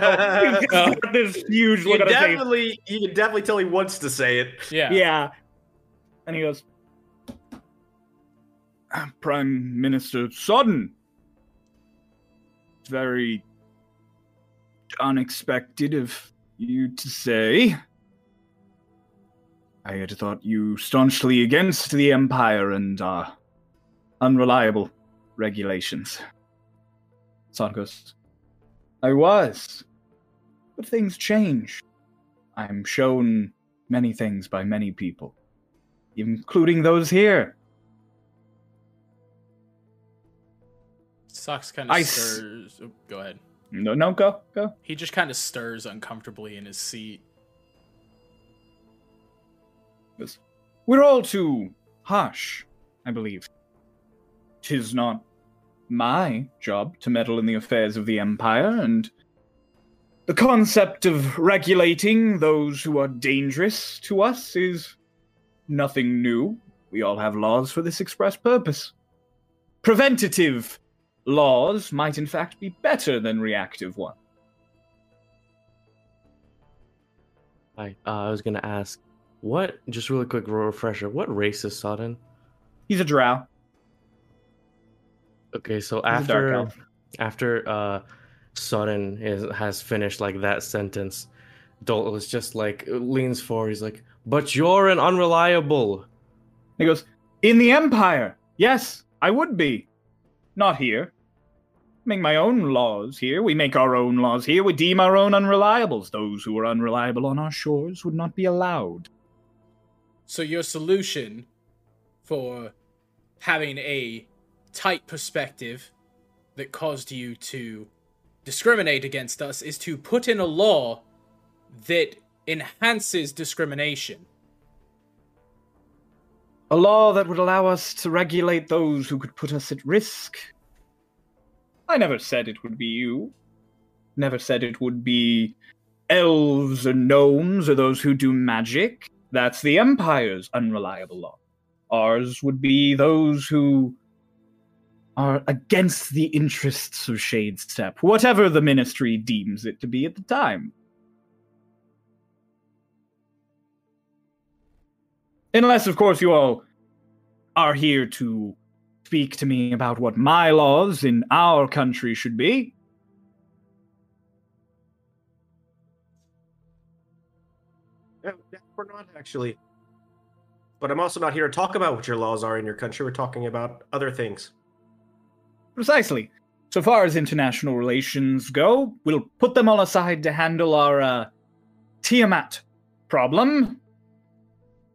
He's oh. got this huge You look can on his face. definitely, you can definitely tell he wants to say it. Yeah. Yeah. And he goes, ah, Prime Minister Sodin. Very unexpected of you to say. I had thought you staunchly against the Empire and our unreliable regulations. Son goes, I was. But things change. I'm shown many things by many people, including those here. Socks kind I of s- stirs. oh, go ahead. No, no, go, go. He just kind of stirs uncomfortably in his seat. We're all too harsh, I believe. Tis not my job to meddle in the affairs of the Empire, and the concept of regulating those who are dangerous to us is nothing new. We all have laws for this express purpose. Preventative laws might, in fact, be better than reactive ones. I uh, I was gonna ask, what? Just really quick refresher. What race is Sodin? He's a drow. Okay, so He's a dark after after uh Sodin is has finished like that sentence, Dol is just like leans forward. He's like, "But you're an unreliable." He goes, In the Empire, yes, I would be. Not here. Make my own laws here. We make our own laws here. We deem our own unreliables. Those who are unreliable on our shores would not be allowed. So your solution for having a tight perspective that caused you to discriminate against us is to put in a law that enhances discrimination. A law that would allow us to regulate those who could put us at risk. I never said it would be you. Never said it would be elves or gnomes or those who do magic. That's the Empire's unreliable law. Ours would be those who are against the interests of Shadestep, whatever the ministry deems it to be at the time. Unless, of course, you all are here to speak to me about what my laws in our country should be. We're not actually. But I'm also not here to talk about what your laws are in your country. We're talking about other things. Precisely. So far as international relations go, we'll put them all aside to handle our uh, Tiamat problem.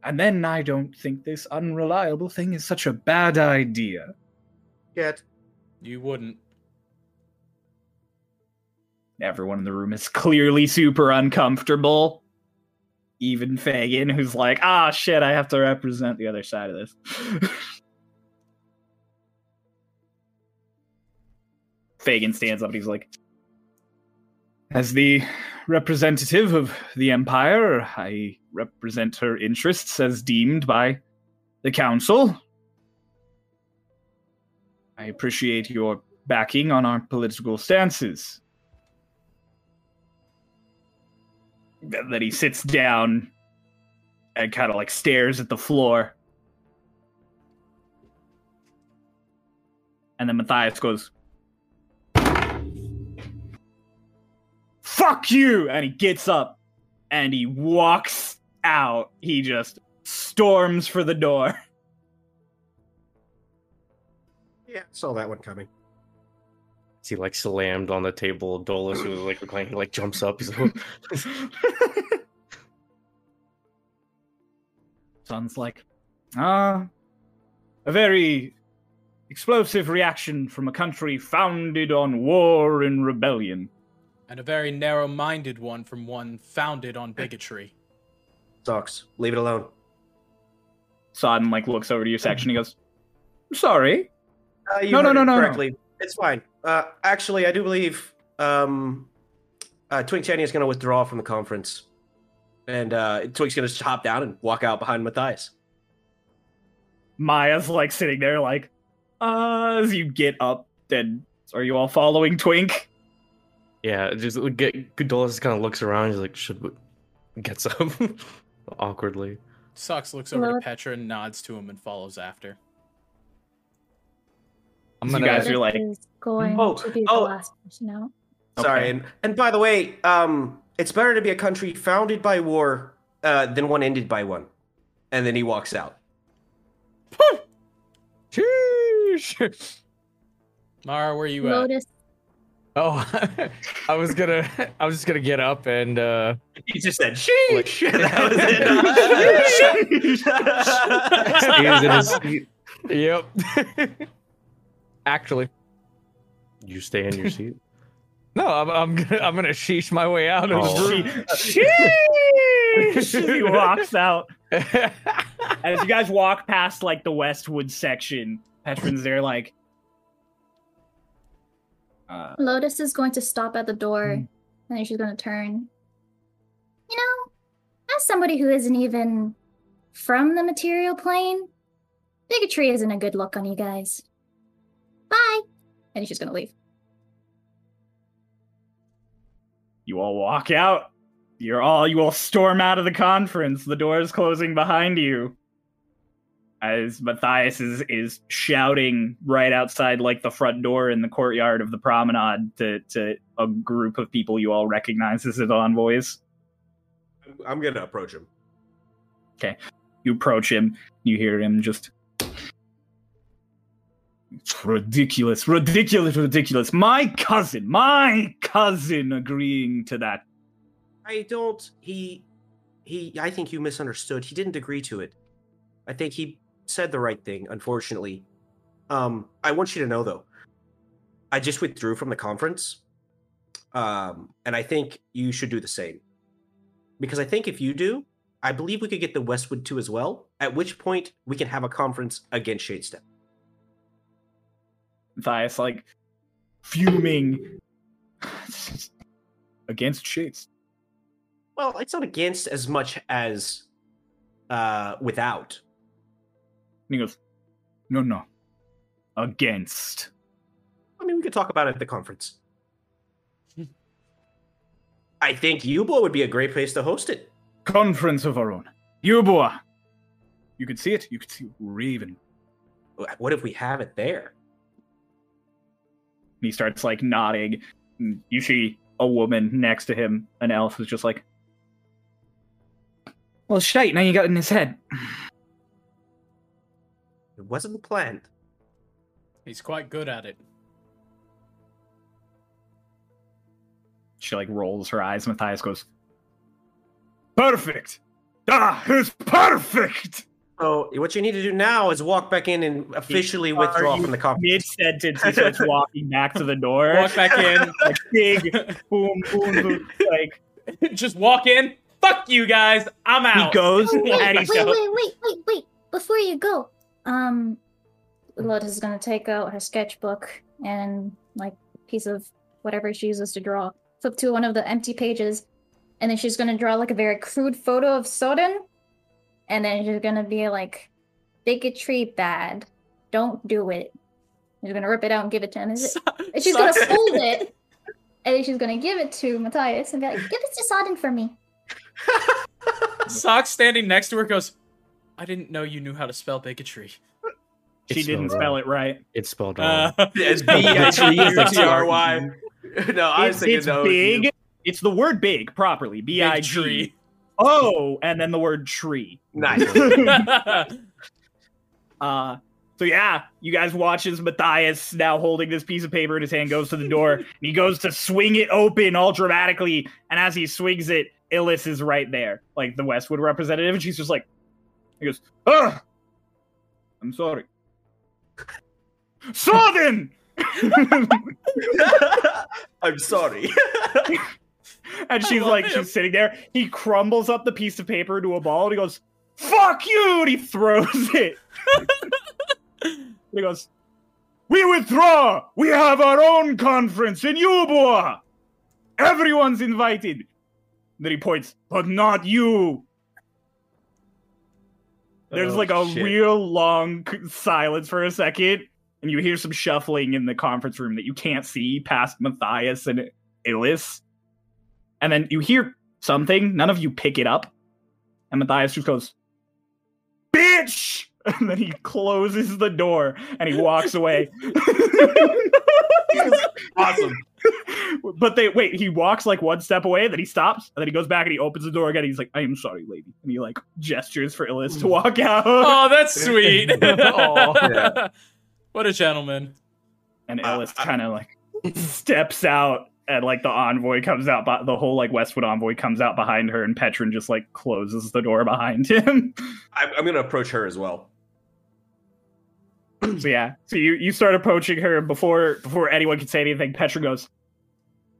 And then I don't think this unreliable thing is such a bad idea. Yet, You wouldn't. Everyone in the room is clearly super uncomfortable. Even Fagin, who's like, ah, shit, I have to represent the other side of this. Fagin stands up and he's like, as the representative of the Empire, I represent her interests as deemed by the Council. I appreciate your backing on our political stances. Then he sits down and kind of like stares at the floor. And then Matthias goes, Fuck you! And he gets up and he walks out. He just storms for the door. yeah, saw that one coming. He like slammed on the table. Dolus, who was like reclining, like jumps up. He's like, Sounds like, ah, a very explosive reaction from a country founded on war and rebellion. And a very narrow minded one from one founded on bigotry. Sucks. Leave it alone. Sodin like looks over to your section. He goes, "Sorry, Uh, you No, no, no, it no, no. It's fine. Uh, actually, I do believe um, uh, Twink Channy is going to withdraw from the conference, and uh, Twink's going to hop down and walk out behind Matthias. Maya's like sitting there, like, uh, as you get up, then are you all following Twink? Yeah, just get Dolus kind of looks around. He's like, should we... gets up awkwardly. Socks looks over to Petra and nods to him and follows after. I'm You gonna. guys are like- going Oh, to be oh. the last person out. Sorry, Okay. and and by the way, um, it's better to be a country founded by war uh, than one ended by one. And then he walks out. Sheesh. Mara, where are you at? Lotus, Oh, I was gonna, I was just gonna get up and uh He just said, "Sheesh." that was Stays in his it. seat. Yep. Actually, You stay in your seat. no, I'm, I'm gonna, I'm gonna sheesh my way out of Oh. the Sheesh! he walks out. As you guys walk past like the Westwood section, Petron's there like uh, Lotus is going to stop at the door, Hmm. and then she's going to turn. You know, as somebody who isn't even from the material plane, bigotry isn't a good look on you guys. Bye. And she's going to leave. you all walk out. You're all you all storm out of the conference. The door's closing behind you. As Matthias is, is shouting right outside like the front door in the courtyard of the promenade to, to a group of people you all recognize as his envoys. I'm gonna approach him. Okay. You approach him, you hear him just. It's ridiculous, ridiculous, ridiculous. My cousin, my cousin agreeing to that. I don't. He, he. I think you misunderstood. He didn't agree to it. I think he said the right thing. Unfortunately, um, I want you to know though. I just withdrew from the conference, um, and I think you should do the same. Because I think if you do, I believe we could get the Westwood too as well. At which point we can have a conference against Shadestep. Matthias, like, fuming against Shades. Well, it's not against as much as uh, without. And he goes, No, no. Against. I mean, we could talk about it at the conference. I think Yubua would be a great place to host it. Conference of our own. Yubua. You could see it. You could see Raven. What if we have it there? He starts like nodding. You see a woman next to him, an elf who's just like, Well, shite, now you got it in his head. It wasn't planned. He's quite good at it. She like rolls her eyes. Matthias goes, Perfect! Ah, it's perfect! So what you need to do now is walk back in and officially Are withdraw from the conference. Mid sentence, he starts walking back to the door. Walk back in. like big boom, boom, boom. Like Just walk in. Fuck you guys. I'm out. he goes Wait, wait, and wait, he wait, goes, wait, wait, wait. Before you go, um, Lotus is gonna take out her sketchbook and like piece of whatever she uses to draw. Flip to one of the empty pages, and then she's gonna draw like a very crude photo of Sodin, and then she's gonna be like, "Bigotry bad. Don't do it." She's gonna rip it out and give it to him. Is it- and she's gonna fold it, and then she's gonna give it to Matthias and be like, "Give it to Sodin for me." Sock standing next to her goes, I didn't know you knew how to spell bigotry. she It's didn't spelled spell wrong. it right. It's spelled wrong. Uh, It's B-I-G-U-T-R-Y. No, I was thinking it's that was you. big. It's the word big properly. Big Oh, and then the word tree. Nice. Uh, so yeah, you guys watch as Matthias, now holding this piece of paper in his hand, goes to the door and he goes to swing it open all dramatically. And as he swings it, Illis is right there, like the Westwood representative, and she's just like, he goes, "Ugh, I'm sorry, Sodin." I'm sorry. and she's like, him. she's sitting there. He crumbles up the piece of paper into a ball and he goes, Fuck you! And he throws it. and he goes, We withdraw! We have our own conference in Yubua! Everyone's invited. then he points, but not you. There's Oh, like a shit. real long silence for a second, and you hear some shuffling in the conference room that you can't see past Matthias and Illis. And then you hear something, none of you pick it up, and Matthias just goes, Bitch! And then he closes the door and he walks away. awesome. But they wait, he walks like one step away, then he stops, and then he goes back and he opens the door again. He's like, I am sorry, lady. And he like gestures for Illis to walk out. oh, that's sweet. Aw. Yeah. What a gentleman. And Uh, Ellis kind of like, steps out and like the envoy comes out but the whole like westwood envoy comes out behind her and petron just like closes the door behind him I'm, I'm gonna approach her as well. So yeah so you you start approaching her before before anyone can say anything Petra goes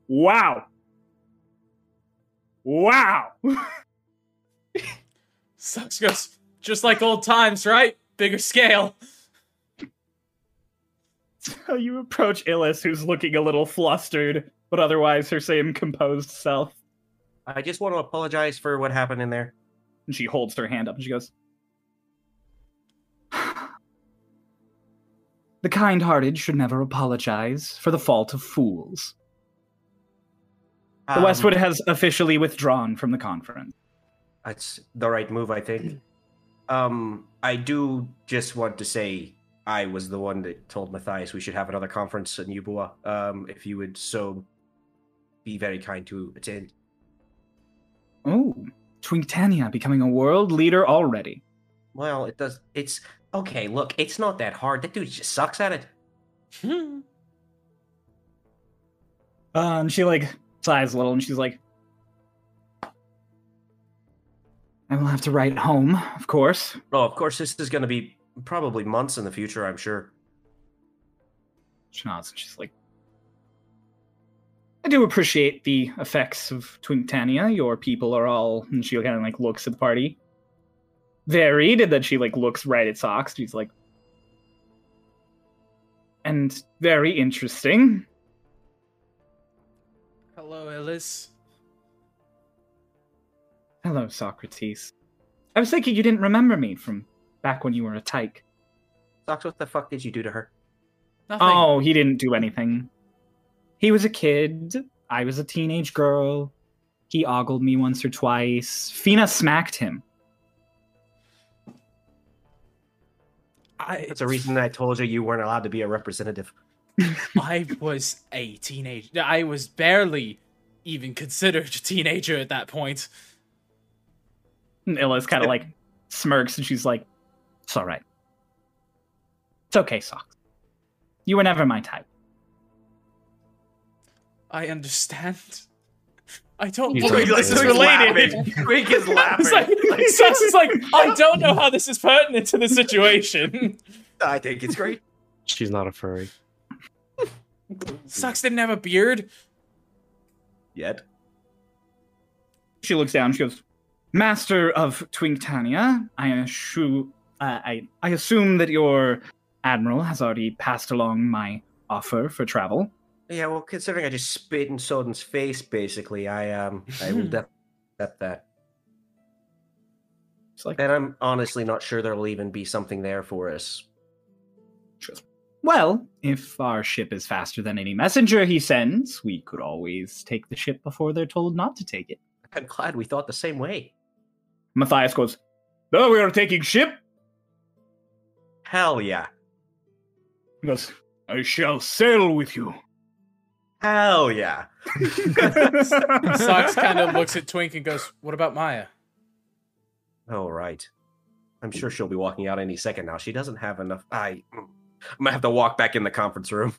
wow wow Sucks goes just like old times, right? Bigger scale. so you approach illis who's looking a little flustered but otherwise her same composed self I just want to apologize for what happened in there. And she holds her hand up and she goes, The kind hearted should never apologize for the fault of fools. The Um, Westwood has officially withdrawn from the conference. That's the right move, I think. Um, I do just want to say I was the one that told Matthias we should have another conference in Yubua. Um, if you would so be very kind to attend. Oh, Twinktania becoming a world leader already. Well, it does. It's okay. Look, it's not that hard. That dude just sucks at it. Hmm. Uh, and she like sighs a little and she's like, I will have to write home, of course. Oh, of course, this is going to be probably months in the future. I'm sure. She nods and she's like, I do appreciate the effects of Twinktania. Your people are all, and she kind of like looks at the party, varied, and then she like looks right at Socks. She's like, and very interesting. Hello, Ellis. Hello, Socrates. I was thinking you didn't remember me from back when you were a tyke. Socks, what the fuck did you do to her? Nothing. Oh, he didn't do anything. He was a kid. I was a teenage girl. He ogled me once or twice. Fina smacked him. I, That's a reason I told you you weren't allowed to be a representative. I was a teenager. I was barely even considered a teenager at that point. And Illa's kind of like smirks and she's like, It's all right. It's okay, Socks. You were never my type. I understand. I don't He's know like- if this is related. Quick is laughing. It's like, Sus is like, I don't know how this is pertinent to the situation. I think it's great. She's not a furry. Sucks didn't have a beard. Yet. She looks down. She goes, "Master of Twinktania, I assume, uh, I, I assume that your admiral has already passed along my offer for travel." Yeah, well, considering I just spit in Sodin's face, basically, I um, I will def- accept that. It's like, And I'm honestly not sure there will even be something there for us. well, if our ship is faster than any messenger he sends, we could always take the ship before they're told not to take it. I'm glad we thought the same way. Matthias goes, "Oh, we are taking ship." Hell yeah. He goes, "I shall sail with you." Hell yeah. Socks kind of looks at Twink and goes, What about Maya? Oh, right. I'm sure she'll be walking out any second now. She doesn't have enough. I. I'm gonna have to walk back in the conference room.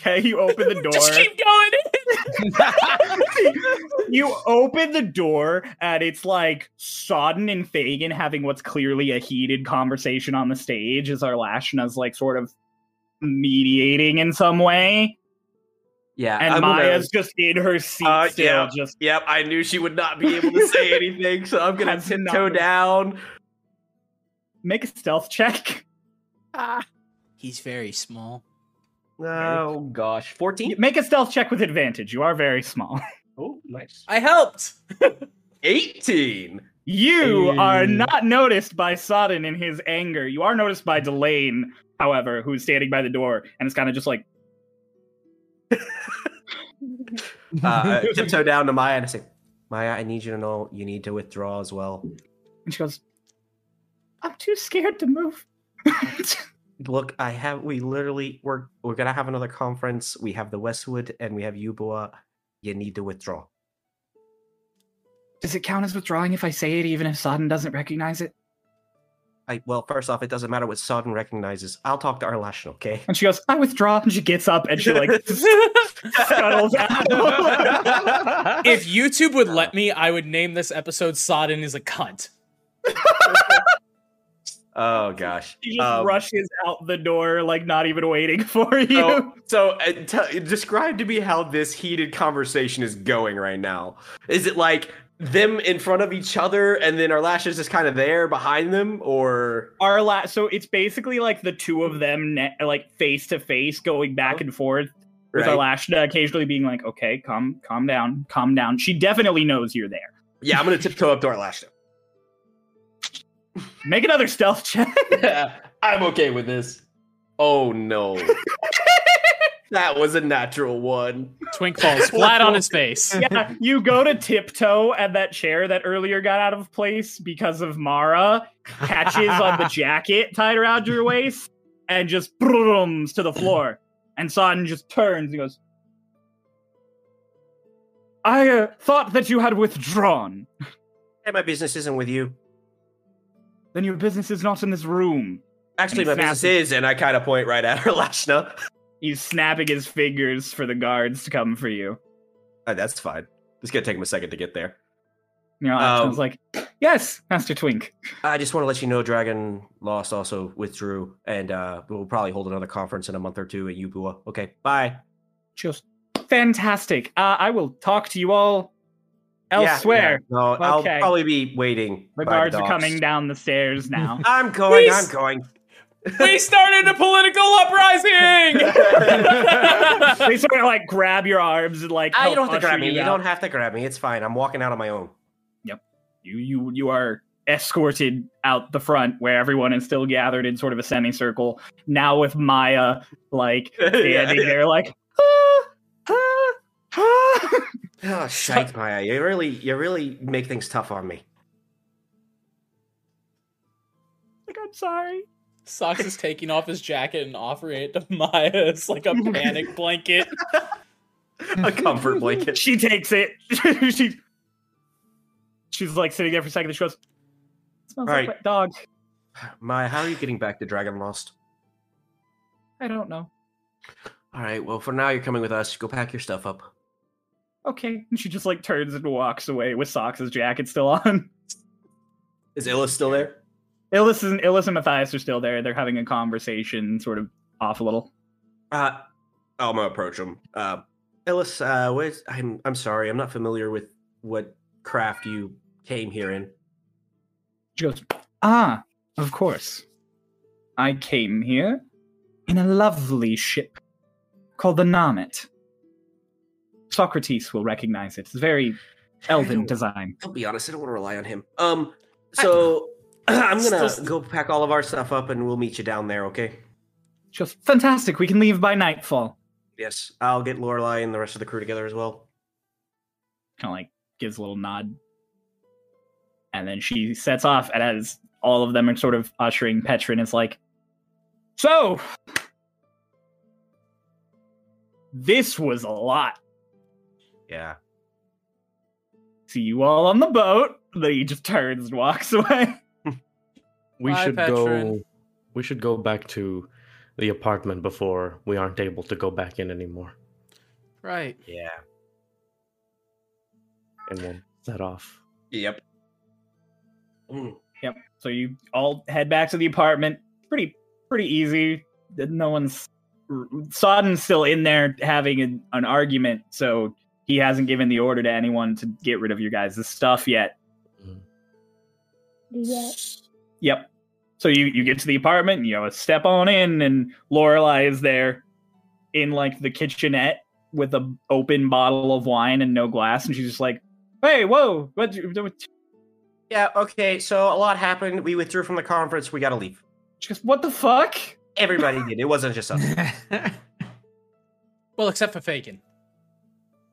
Okay, you open the door. Just keep going. you open the door and it's like Sodin and Fagin having what's clearly a heated conversation on the stage as Arlashna's like sort of mediating in some way. Yeah, And I'm gonna- Maya's just in her seat Uh, still, yeah. just Yep, I knew she would not be able to say anything, so I'm gonna Has tiptoe down. make a stealth check. Ah. He's very small. Oh gosh, fourteen. Make a stealth check with advantage. You are very small. Oh, nice. I helped. Eighteen. You are not noticed by Sodin in his anger. You are noticed by Delane, however, who's standing by the door and is kind of just like, Uh, I tiptoe down to Maya and I say, Maya, I need you to know you need to withdraw as well. and she goes, I'm too scared to move. Look, I have. We literally we're we're gonna have another conference. We have the Westwood and we have Yubua. You need to withdraw. Does it count as withdrawing if I say it even if Sodin doesn't recognize it? I well, first off, it doesn't matter what Sodin recognizes. I'll talk to Arlashna, okay? And she goes, I withdraw. And she gets up and she like scuttles out. if YouTube would let me, I would name this episode Sodin is a cunt. Oh gosh. She just Um, rushes out the door, like not even waiting for you. So, so uh, tell describe to me how this heated conversation is going right now. Is it like them in front of each other, and then Arlash is just kind of there behind them, or Our la- so it's basically like the two of them, ne- like face to face, going back and forth. With right? Arlashna uh, occasionally being like, "Okay, calm, calm down, calm down." She definitely knows you're there. Yeah, I'm gonna tiptoe up to Arlashna. Make another stealth check. I'm okay with this. Oh no. that was a natural one. Twink falls flat on his face. yeah, you go to tiptoe, at that chair that earlier got out of place because of Mara catches on the jacket tied around your waist and just brooms to the floor. And Sodin just turns and goes, I uh, thought that you had withdrawn. Hey, my business isn't with you. Then your business is not in this room. Actually, my business is, and I kind of point right at Arlashna. He's snapping his fingers for the guards to come for you. Uh, that's fine. It's gonna take him a second to get there. You know, Um, was like, Yes, Master Twink. I just want to let you know Dragon Lost also withdrew, and uh, we'll probably hold another conference in a month or two at Yubua. Okay, bye. Just fantastic. Uh, I will talk to you all elsewhere. yeah. No, I'll Okay. probably be waiting. The guards are coming down the stairs now. I'm going. Please. I'm going. We started a political uprising. they sort of like grab your arms and like Ah, you help don't have to usher grab me. You out. don't have to grab me. It's fine. I'm walking out on my own. Yep. You you you are escorted out the front where everyone is still gathered in sort of a semicircle now with maya like standing there like "Ah, ah, ah." Oh, shite, Maya. You really, you really make things tough on me. like i'm sorry Socks is taking off his jacket and offering it to Maya. It's like a panic blanket. A comfort blanket. she takes it she she's like sitting there for a second and she goes smells All like right. wet dog Maya, how are you getting back to Dragon Lost? i don't know All right. Well, for now, you're coming with us. Go pack your stuff up. okay and she just like turns and walks away with socks' jacket still on Is Illa still there? Illis and Illis and Matthias are still there. They're having a conversation, sort of off a little. Uh, I'm gonna approach him. Uh, Ellis, uh, what is, I'm I'm sorry, I'm not familiar with what craft you came here in. She goes, Ah, of course. I came here in a lovely ship called the Namet. Socrates will recognize it. It's very elven design. I'll be honest, I don't want to rely on him. Um, so I'm gonna Still- go pack all of our stuff up, and we'll meet you down there. Okay? Goes, Fantastic. We can leave by nightfall. Yes, I'll get Lorelai and the rest of the crew together as well. Kind of like gives a little nod. And then she sets off, and as all of them are sort of ushering Petrin, is like, So, this was a lot. Yeah. See you all on the boat. Then he just turns and walks away. We Bye, should Petrin. go. We should go back to the apartment before we aren't able to go back in anymore, Right. Yeah. and we'll set off. Yep. Mm. Yep. So you all head back to the apartment. Pretty pretty easy. No one's Sodin's still in there having an, an argument, so he hasn't given the order to anyone to get rid of your guys' stuff yet. Yeah. Yep. So you you get to the apartment, and you know, step on in, and Lorelai is there in like the kitchenette with a open bottle of wine and no glass, and she's just like, "Hey, whoa, what?" what Yeah. Okay. So a lot happened. We withdrew from the conference. We gotta leave. she goes, "What the fuck?" Everybody did. It wasn't just us. Well, except for Fagin.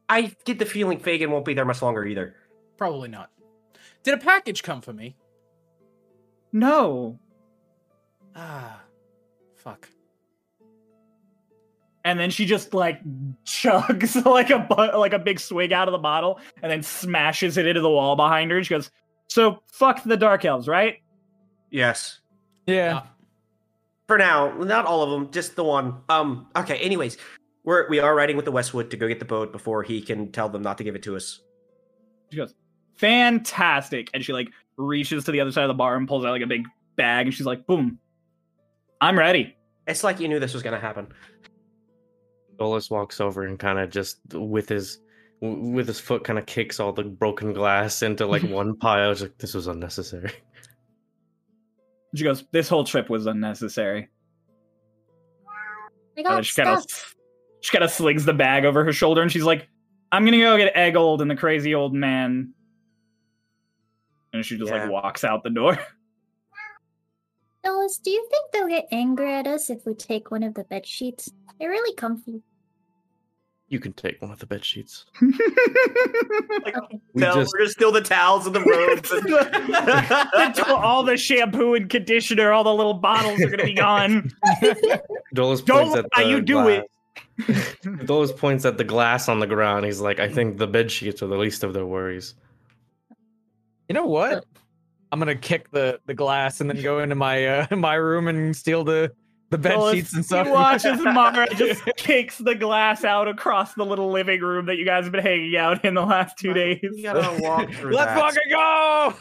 I get the feeling Fagin won't be there much longer either. Probably not. Did a package come for me? No. Ah. Fuck. and then she just like chugs like a bu- like a big swig out of the bottle and then smashes it into the wall behind her and she goes so fuck the dark elves right Yes. Yeah. For now, not all of them, just the one. Um. Okay. Anyways, we're we are riding with the Westwood to go get the boat before he can tell them not to give it to us. She goes, fantastic. And she like reaches to the other side of the bar and pulls out like a big bag and she's like, boom. I'm ready. It's like you knew this was gonna happen. Dolus walks over and kind of just with his with his foot kind of kicks all the broken glass into like one pile. It's like this was unnecessary. She goes, this whole trip was unnecessary. I got then she kind of she kind of slings the bag over her shoulder and she's like, I'm gonna go get Eggold and the crazy old man. And she just Yeah. like walks out the door. Dolus, do you think they'll get angry at us if we take one of the bed sheets? They're really comfy. You can take one of the bed sheets. Okay. We no, just we're just steal the towels and the robes. and- all the shampoo and conditioner, all the little bottles are gonna be gone. Dolus Don't points at lie, the you do it. glass. Dolus points at the glass on the ground. He's like, I think the bed sheets are the least of their worries. You know what? Oh. I'm gonna kick the the glass and then go into my uh my room and steal the the bed Dolus, sheets and stuff. You watch as Mara just kicks the glass out across the little living room that you guys have been hanging out in the last two days. We gotta walk through Let's that.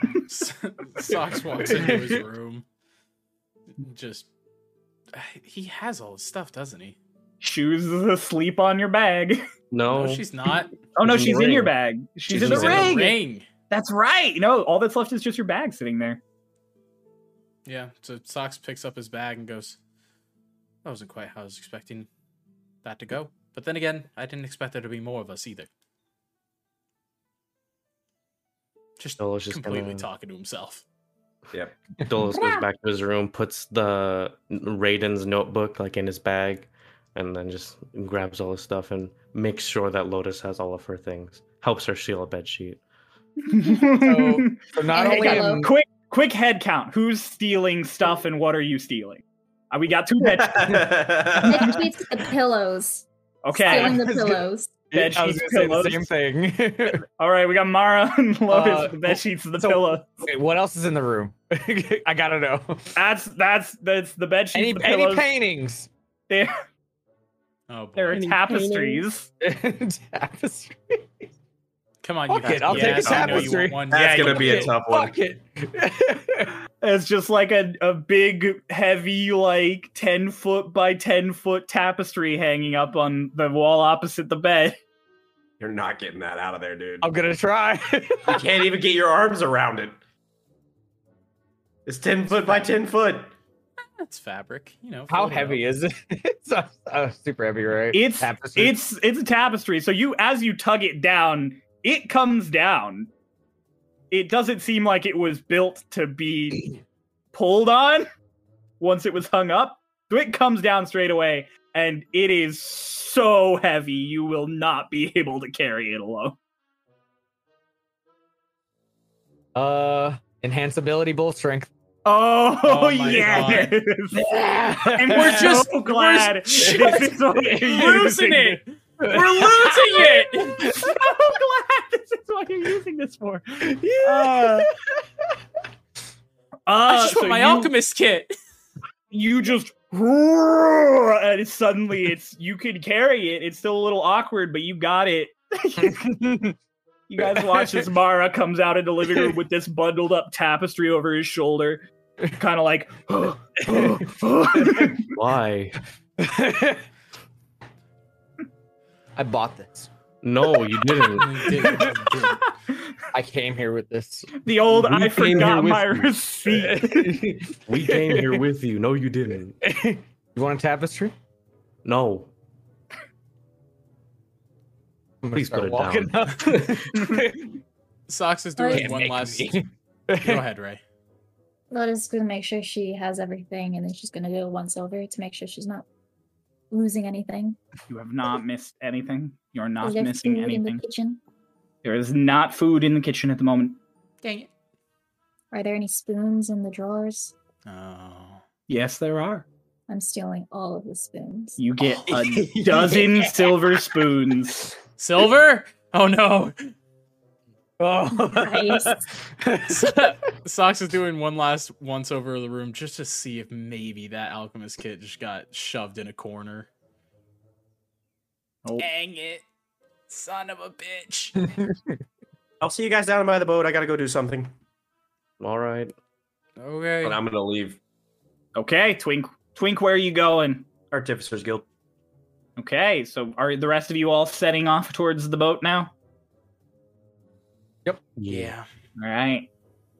fucking go! Socks walks into his room. Just he has all his stuff, doesn't he? Shoes is asleep on your bag. No, No, she's not. Oh no, She's in in your bag. She's, in, She's the, ring. ring. That's right. No, all that's left is just your bag sitting there. Yeah. So Socks picks up his bag and goes, "That wasn't quite how I was expecting that to go." But then again, I didn't expect there to be more of us either. Just Dolus just completely gonna- talking to himself. Yep. Dolus goes back to his room, puts the Raiden's notebook like in his bag, and then just grabs all his stuff and makes sure that Lotus has all of her things. Helps her steal a bed sheet. So, so not And only am, quick, quick head count. Who's stealing stuff and what are you stealing? Uh, we got two bed. Bed sheets, the pillows. Okay. Stealing the pillows. Bed sheets, gonna say pillows. the same thing. All right, we got Mara and Lotus Uh, the bed sheets and the so- pillow. Wait, what else is in the room? I gotta know. That's that's that's the bed sheets. Any the any paintings? There, Oh boy. there are Any tapestries. Tapestry. Come on, Fuck you it, I'll take take a tapestry. One. That's yeah, gonna be a did. tough one. Fuck it. It's just like a, a big, heavy, like 10 foot by 10 foot tapestry hanging up on the wall opposite the bed. You're not getting that out of there, dude. I'm gonna try. You can't even get your arms around it. It's ten foot by ten foot. That's fabric. You know. How heavy up. is it? it's uh, uh, super heavy, right? It's Tapestry. it's it's a tapestry. So you as you tug it down, it comes down. It doesn't seem like it was built to be pulled on once it was hung up. So it comes down straight away, and it is so heavy you will not be able to carry it alone. uh enhance ability, bull strength. Oh, Oh my yes. And we're We're just just- glad we're this just is what you're losing using it. This- We're losing it. I'm so glad this is what you're using this for. Uh, I uh, just so want my you, alchemist kit. You just and suddenly it's you can carry it. It's still a little awkward, but you got it. You guys watch as Mara comes out in the living room with this bundled up tapestry over his shoulder, kind of like. Why? I bought this. No, you didn't. You didn't, you didn't. I came here with this. the old We I came forgot here my you." receipt. We came here with you. No, you didn't. you want a tapestry? No. I'm Please start put it walking up. Socks is doing one last. Go ahead, Ray. Lotus gonna make sure she has everything, and then she's gonna do one silver to make sure she's not losing anything. You have not missed anything. You're not Is missing food in anything. the kitchen? There is not food in the kitchen at the moment. Dang it. Are there any spoons in the drawers? Oh. Yes, there are. I'm stealing all of the spoons. You get a dozen silver spoons. Silver? Oh no. Oh, Nice. Socks is doing one last once over the room just to see if maybe that alchemist kit just got shoved in a corner. Oh. Dang it. Son of a bitch. I'll see you guys down by the boat. I gotta go do something. All right. Okay. But I'm gonna leave Okay, Twink. Twink, where are you going? Artificers Guild. Okay, so are the rest of you all setting off towards the boat now? Yeah. All right.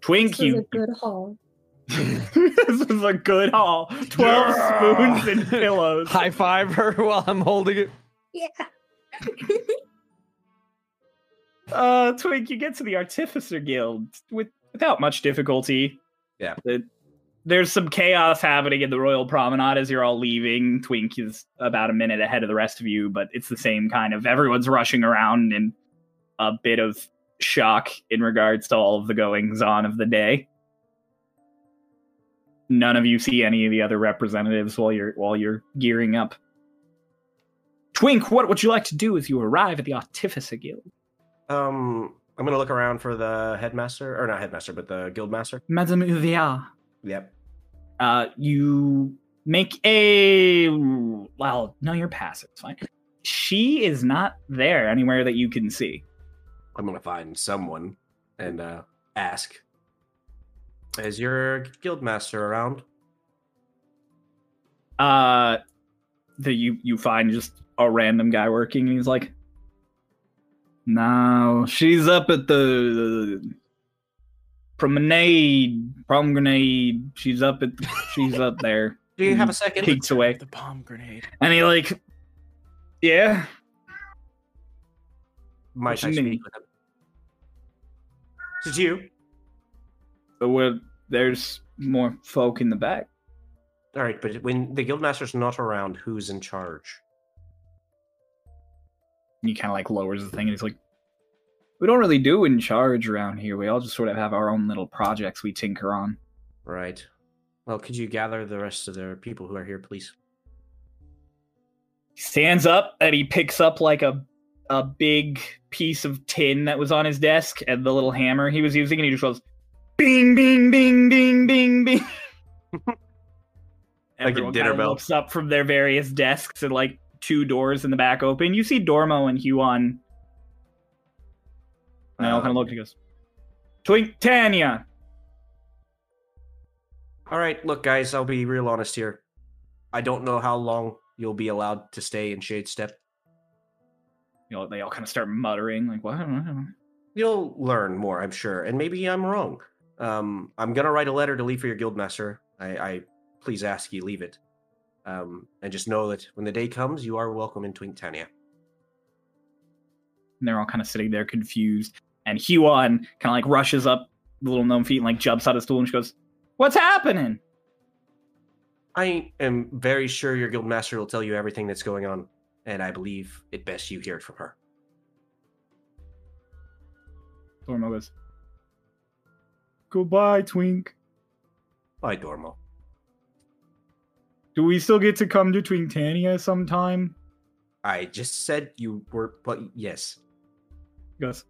Twink, This was a good haul. this is a good haul. 12 spoons and pillows. High five her while I'm holding it. Yeah. Uh, Twink, you get to the Artificer Guild with without much difficulty. Yeah. The- there's some chaos happening in the Royal Promenade as you're all leaving. Twink is about a minute ahead of the rest of you, but it's the same kind of everyone's rushing around in a bit of shock in regards to all of the goings on of the day. None of you see any of the other representatives while you're while you're gearing up. Twink, what would you like to do as you arrive at the Artificer Guild? Um, I'm gonna look around for the headmaster, or not headmaster, but the guild master. Madame Uvia. Yep. Uh, you make a well, no, you're passive. It's fine. She is not there anywhere that you can see. I'm gonna find someone and uh ask. Is your guild master around? Uh, the you you find just a random guy working, and he's like, "No, she's up at the promenade, prom grenade. She's up at she's up there." Do you have a second? Peeks away, The bomb grenade. and he like, "Yeah, Might I What you mean? speak with him? Is it you? but we're, there's more folk in the back." All right, but when the guild master's not around, who's in charge? he kind of like lowers the thing and he's like we don't really do in charge around here we all just sort of have our own little projects we tinker on Right. Well, could you gather the rest of the people who are here, please? he stands up and he picks up like a a big piece of tin that was on his desk and the little hammer he was using and he just goes bing bing bing bing bing bing Like a Everyone dinner bell. looks up from their various desks and like two doors in the back open you see dormo and huon and they all Um, kind of look and he goes twink tanya All right, look, guys, I'll be real honest here. I don't know how long you'll be allowed to stay in Shadestep. You know, they all kind of start muttering, like, what? You'll learn more, I'm sure, and maybe I'm wrong. Um, I'm gonna write a letter to leave for your guildmaster. I, I please ask you leave it. Um, and just know that when the day comes, you are welcome in Twinktania. And they're all kind of sitting there confused. And Huon kind of like rushes up the little gnome feet and like jumps out of the stool and she goes, What's happening? I am very sure your guildmaster will tell you everything that's going on, and I believe it best you hear it from her. Dormo goes, Goodbye, Twink. Bye, Dormo. Do we still get to come to Twinktania sometime? I just said you were, but yes, goes,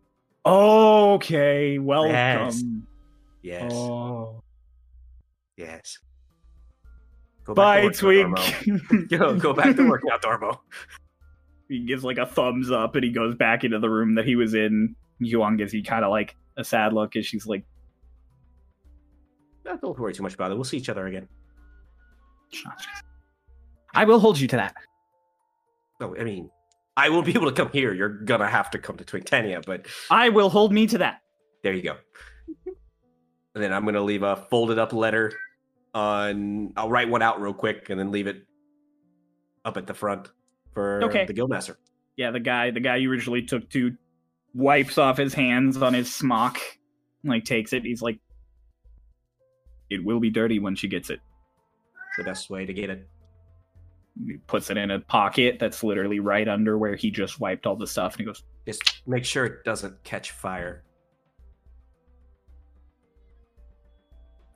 Okay, welcome. Yes. yes, Oh. yes. Go Bye, Twink. Go, go back to work now, Dormo. he gives like a thumbs up and he goes back into the room that he was in. Yuan gives you kind of like a sad look as she's like, Don't worry too much about it. We'll see each other again. I will hold you to that. No, I mean, I won't be able to come here. You're gonna have to come to Twinktania, but I will hold me to that. there you go. and then I'm gonna leave a folded up letter on. I'll write one out real quick and then leave it up at the front for Okay. the guildmaster. Yeah, the guy, the guy you originally took to, wipes off his hands on his smock, like takes it. He's like, "It will be dirty when she gets it." The best way to get it. He puts it in a pocket that's literally right under where he just wiped all the stuff, and he goes, Just make sure it doesn't catch fire.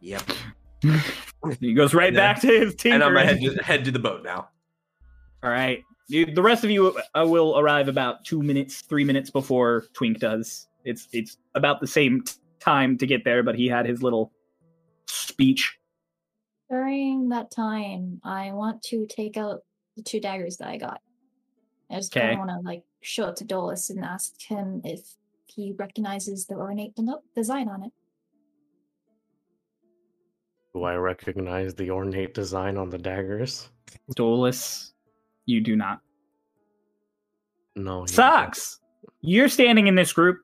Yep. he goes right And then- back to his team. And I'm gonna head to, head to the boat now. All right. You, the rest of you uh, will arrive about two minutes, three minutes before Twink does. It's it's about the same t- time to get there, but he had his little speech. During that time, I want to take out the two daggers that I got. I just kind of want to like show it to Dolus and ask him if he recognizes the ornate deno- design on it. Do I recognize the ornate design on the daggers? Dolus, you do not. No. he Sucks. You're standing in this group,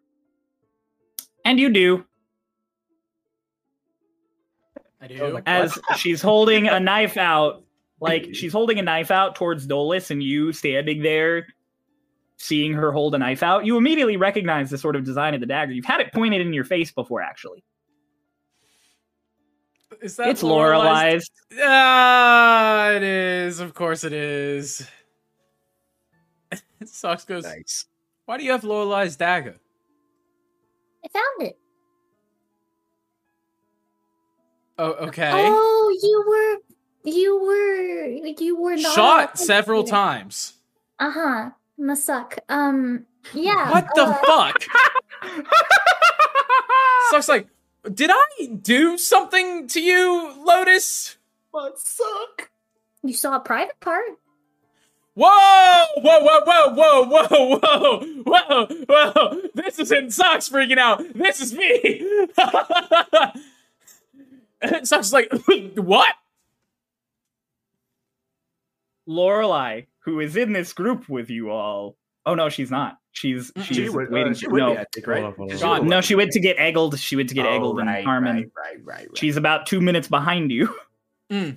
and you do. I Oh, do. like- as she's holding a knife out, like she's holding a knife out towards Dolus, and you standing there, seeing her hold a knife out, you immediately recognize the sort of design of the dagger. You've had it pointed in your face before, actually. Is that it's Lorelai's. Ah, it is. Of course it is. Socks goes. Nice. Why do you have Lorelai's dagger? I found it. Oh, okay. Oh, you were, you were, like you were not Shot several times. Uh huh. Must suck. Um. Yeah. What the uh, fuck? Socks like, did I do something to you, Lotus? But suck. You saw a private part. Whoa! Whoa! Whoa! Whoa! Whoa! Whoa! Whoa! Whoa! Whoa! This isn't Socks freaking out. This is me. Socks is like, what? Lorelai, who is in this group with you all. Oh no, she's not. She's she's She would, waiting. uh, she would no, be, I think, right? Hold on, hold. She God, no, she went to get eggled. She went to get Oh, eggled right, and Carmen. Right, right, right, right. She's about two minutes behind you. Mm.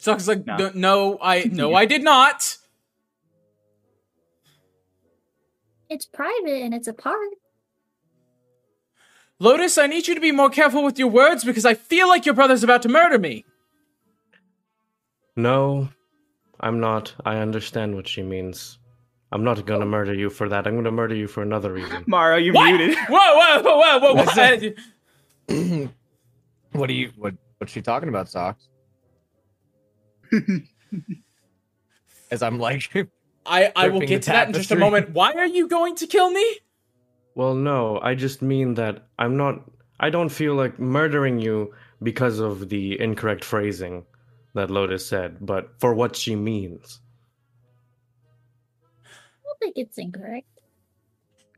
Socks like, No. no, no, I, no, I did not. It's private and it's a part. Lotus, I need you to be more careful with your words because I feel like your brother's about to murder me. No, I'm not. I understand what she means. I'm not gonna oh. murder you for that. I'm gonna murder you for another reason. Mara, you're What? muted. Whoa! Whoa! Whoa! Whoa! Whoa! What? what are you? What? What's she talking about, socks? As I'm like, I, I will get the to that in just a moment. Why are you going to kill me? Well, no, I just mean that I'm not. I don't feel like murdering you because of the incorrect phrasing that Lotus said, but for what she means. I don't think it's incorrect.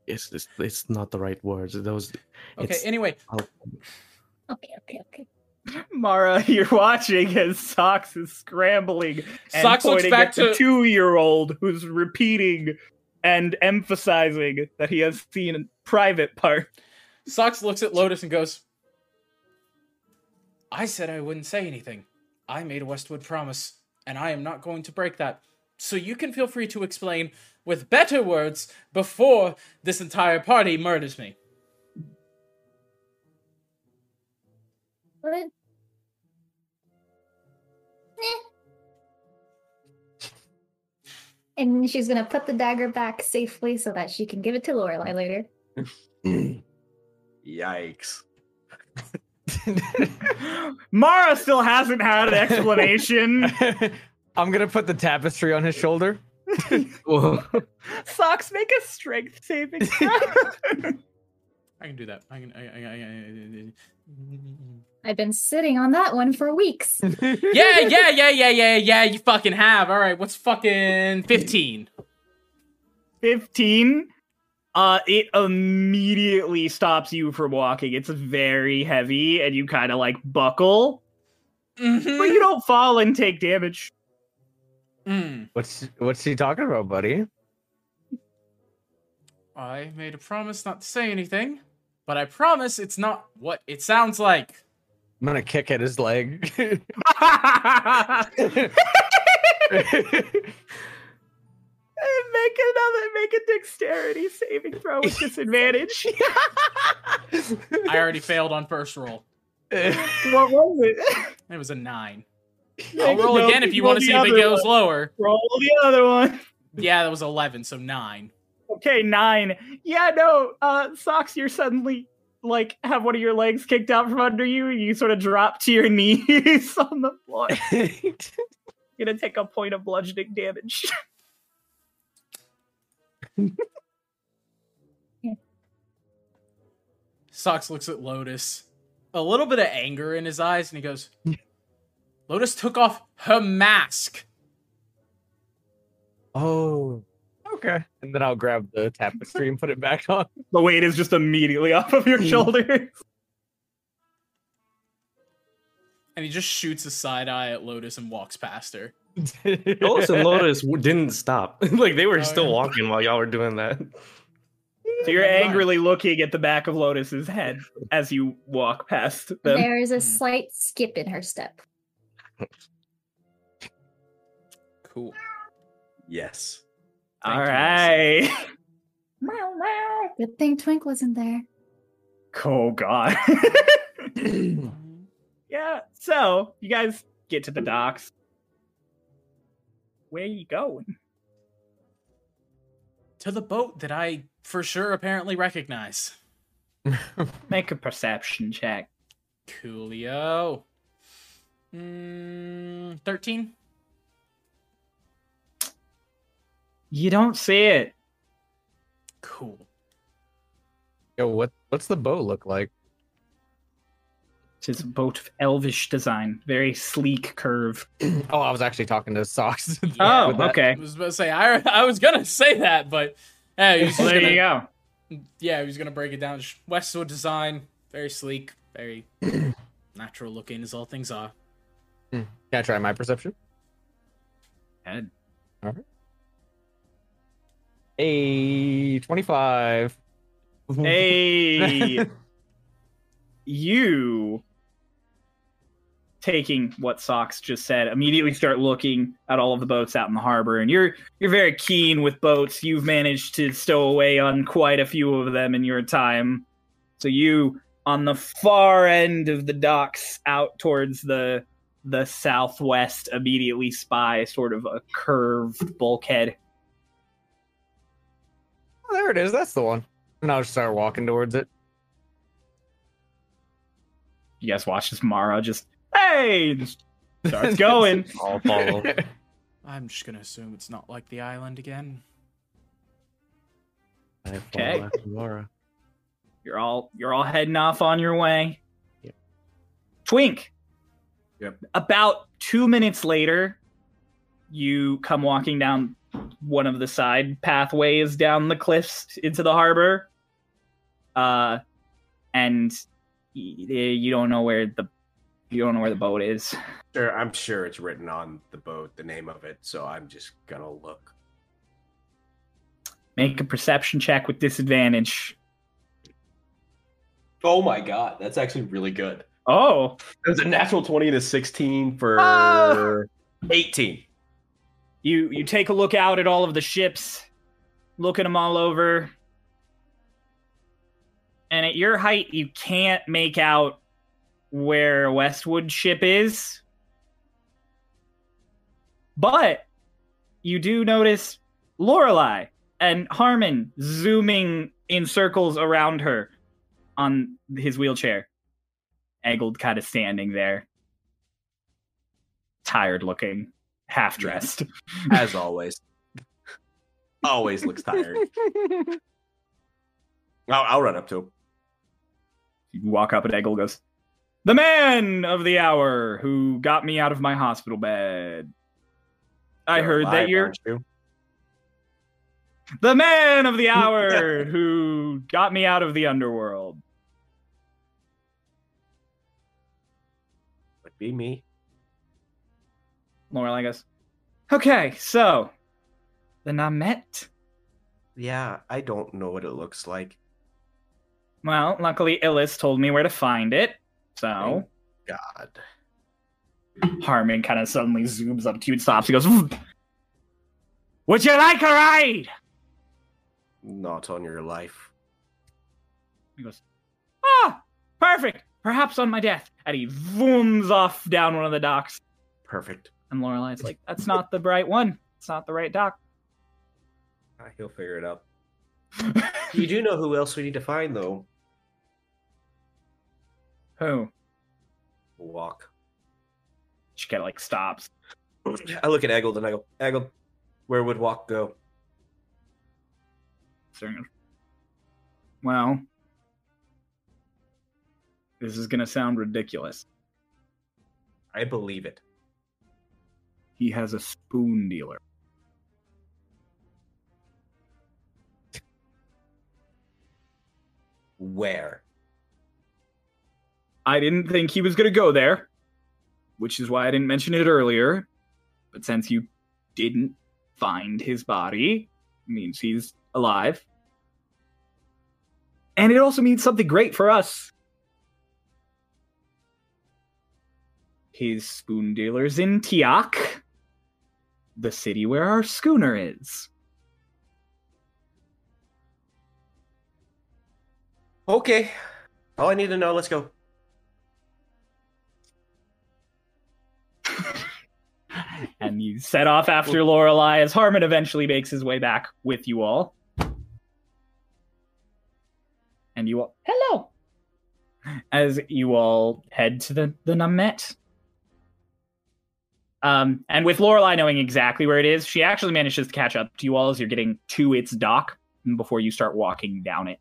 It's it's, it's not the right words. Those. Okay. It's- Anyway, Okay, okay, okay. Mara, you're watching as Socks is scrambling and Socks looks pointing back at the to- two-year-old who's repeating and emphasizing that he has seen a private part. Socks looks at Lotus and goes, I said I wouldn't say anything. I made a Westwood promise, and I am not going to break that. So you can feel free to explain with better words before this entire party murders me. What? Eh. And she's gonna put the dagger back safely so that she can give it to Lorelai later. Yikes. Mara still hasn't had an explanation. I'm gonna put the tapestry on his shoulder. Well, Socks, make a strength saving throw. I can do that. I can. I, I, I, I, I've been sitting on that one for weeks. yeah, yeah, yeah, yeah, yeah, yeah. You fucking have. All right. What's fucking fifteen? 15 uh it immediately stops you from walking it's very heavy and you kind of like buckle but Mm-hmm. you don't fall and take damage Mm. What's What's he talking about, buddy? I made a promise not to say anything, but I promise it's not what it sounds like. I'm gonna kick at his leg. make another make a dexterity saving throw with disadvantage I already failed on first roll. what was it It was a nine. I'll roll no, again if you want to see if it goes one. lower. roll the other one Yeah, that was eleven, so nine. Okay nine yeah no uh socks you're suddenly like have one of your legs kicked out from under you and you sort of drop to your knees on the floor You're gonna take a point of bludgeoning damage Socks looks at Lotus, a little bit of anger in his eyes, and he goes, Lotus took off her mask. Oh. Okay. And then I'll grab the tapestry and put it back on. The weight is just immediately off of your shoulders. And he just shoots a side eye at Lotus and walks past her. Lotus and Lotus didn't stop. like they were Oh, still yeah. walking while y'all were doing that. So you're angrily looking at the back of Lotus's head as you walk past them. There is a Hmm. slight skip in her step. Cool. Yes. Thank All you. Meow, meow. Good thing Twink wasn't there. Oh god. yeah. So you guys get to the docks. Where are you going? To the boat that I for sure apparently recognize. Make a perception check. Coolio. Mm, 13? You don't see it. Cool. Yo, what what's the bow look like? It's a boat of elvish design, very sleek curve. Oh, I was actually talking to Socks. Oh, okay. I was about to say I, I was gonna say that, but yeah, he was there gonna, you go. yeah, he was gonna break it down. Just Westwood design, very sleek, very natural looking, as all things are. Hmm. Can I try my perception? Ed. A twenty-five. Hey, you taking what Socks just said, immediately start looking at all of the boats out in the harbor, and you're you're very keen with boats. You've managed to stow away on quite a few of them in your time. So you on the far end of the docks out towards the the southwest immediately spy sort of a curved bulkhead. Oh, there it is. That's the one. And I'll just start walking towards it. You guys watch this Mara just hey just starts going. I'll follow. I'm just gonna assume it's not like the island again. I Okay. after Laura. You're all you're all heading off on your way. Yep. Twink. Yep. About two minutes later, you come walking down one of the side pathways down the cliffs into the harbor. Uh, and you don't know where the you don't know where the boat is. Sure, I'm sure it's written on the boat, the name of it. So I'm just gonna look. Make a perception check with disadvantage. Oh my god, that's actually really good. Oh, It was a natural twenty to sixteen for Ah! eighteen. You you take a look out at all of the ships looking them all over. And at your height you can't make out where westwood ship is. But you do notice lorelai and harmon zooming in circles around her on his wheelchair. Eggled kind of standing there. Tired looking half dressed As always. always looks tired. I'll, I'll run up to him. You walk up and Eggle goes, The man of the hour who got me out of my hospital bed. I You're heard that you're aren't you? the man of the hour who got me out of the underworld. Would be me. Lorelai goes, Okay, so the Namet. Yeah, I don't know what it looks like. Well, luckily Illis told me where to find it. So God. Harmon kind of suddenly zooms up to you and stops. He goes, Would you like a ride? Not on your life. He goes, Ah, perfect. Perhaps on my death. And he zooms off down one of the docks. Perfect. And Lorelai's like, That's not the right one. It's not the right doc. Ah, He'll figure it out. You do know who else we need to find, though. Who? Walk. She kind of like stops. I look at Eggled and I go, Eggled, where would Walk go? Well, This is gonna sound ridiculous. I believe it. He has a spoon dealer. Where? I didn't think he was gonna go there, which is why I didn't mention it earlier. But since you didn't find his body, means he's alive. And it also means something great for us. His spoon dealer's in Tiak, the city where our schooner is. Okay. All I need to know. Let's go. and you set off after Lorelai as Harmon eventually makes his way back with you all. And you all, hello, as you all head to the the Numet. Um, and with Lorelai knowing exactly where it is, she actually manages to catch up to you all as you're getting to its dock before you start walking down it.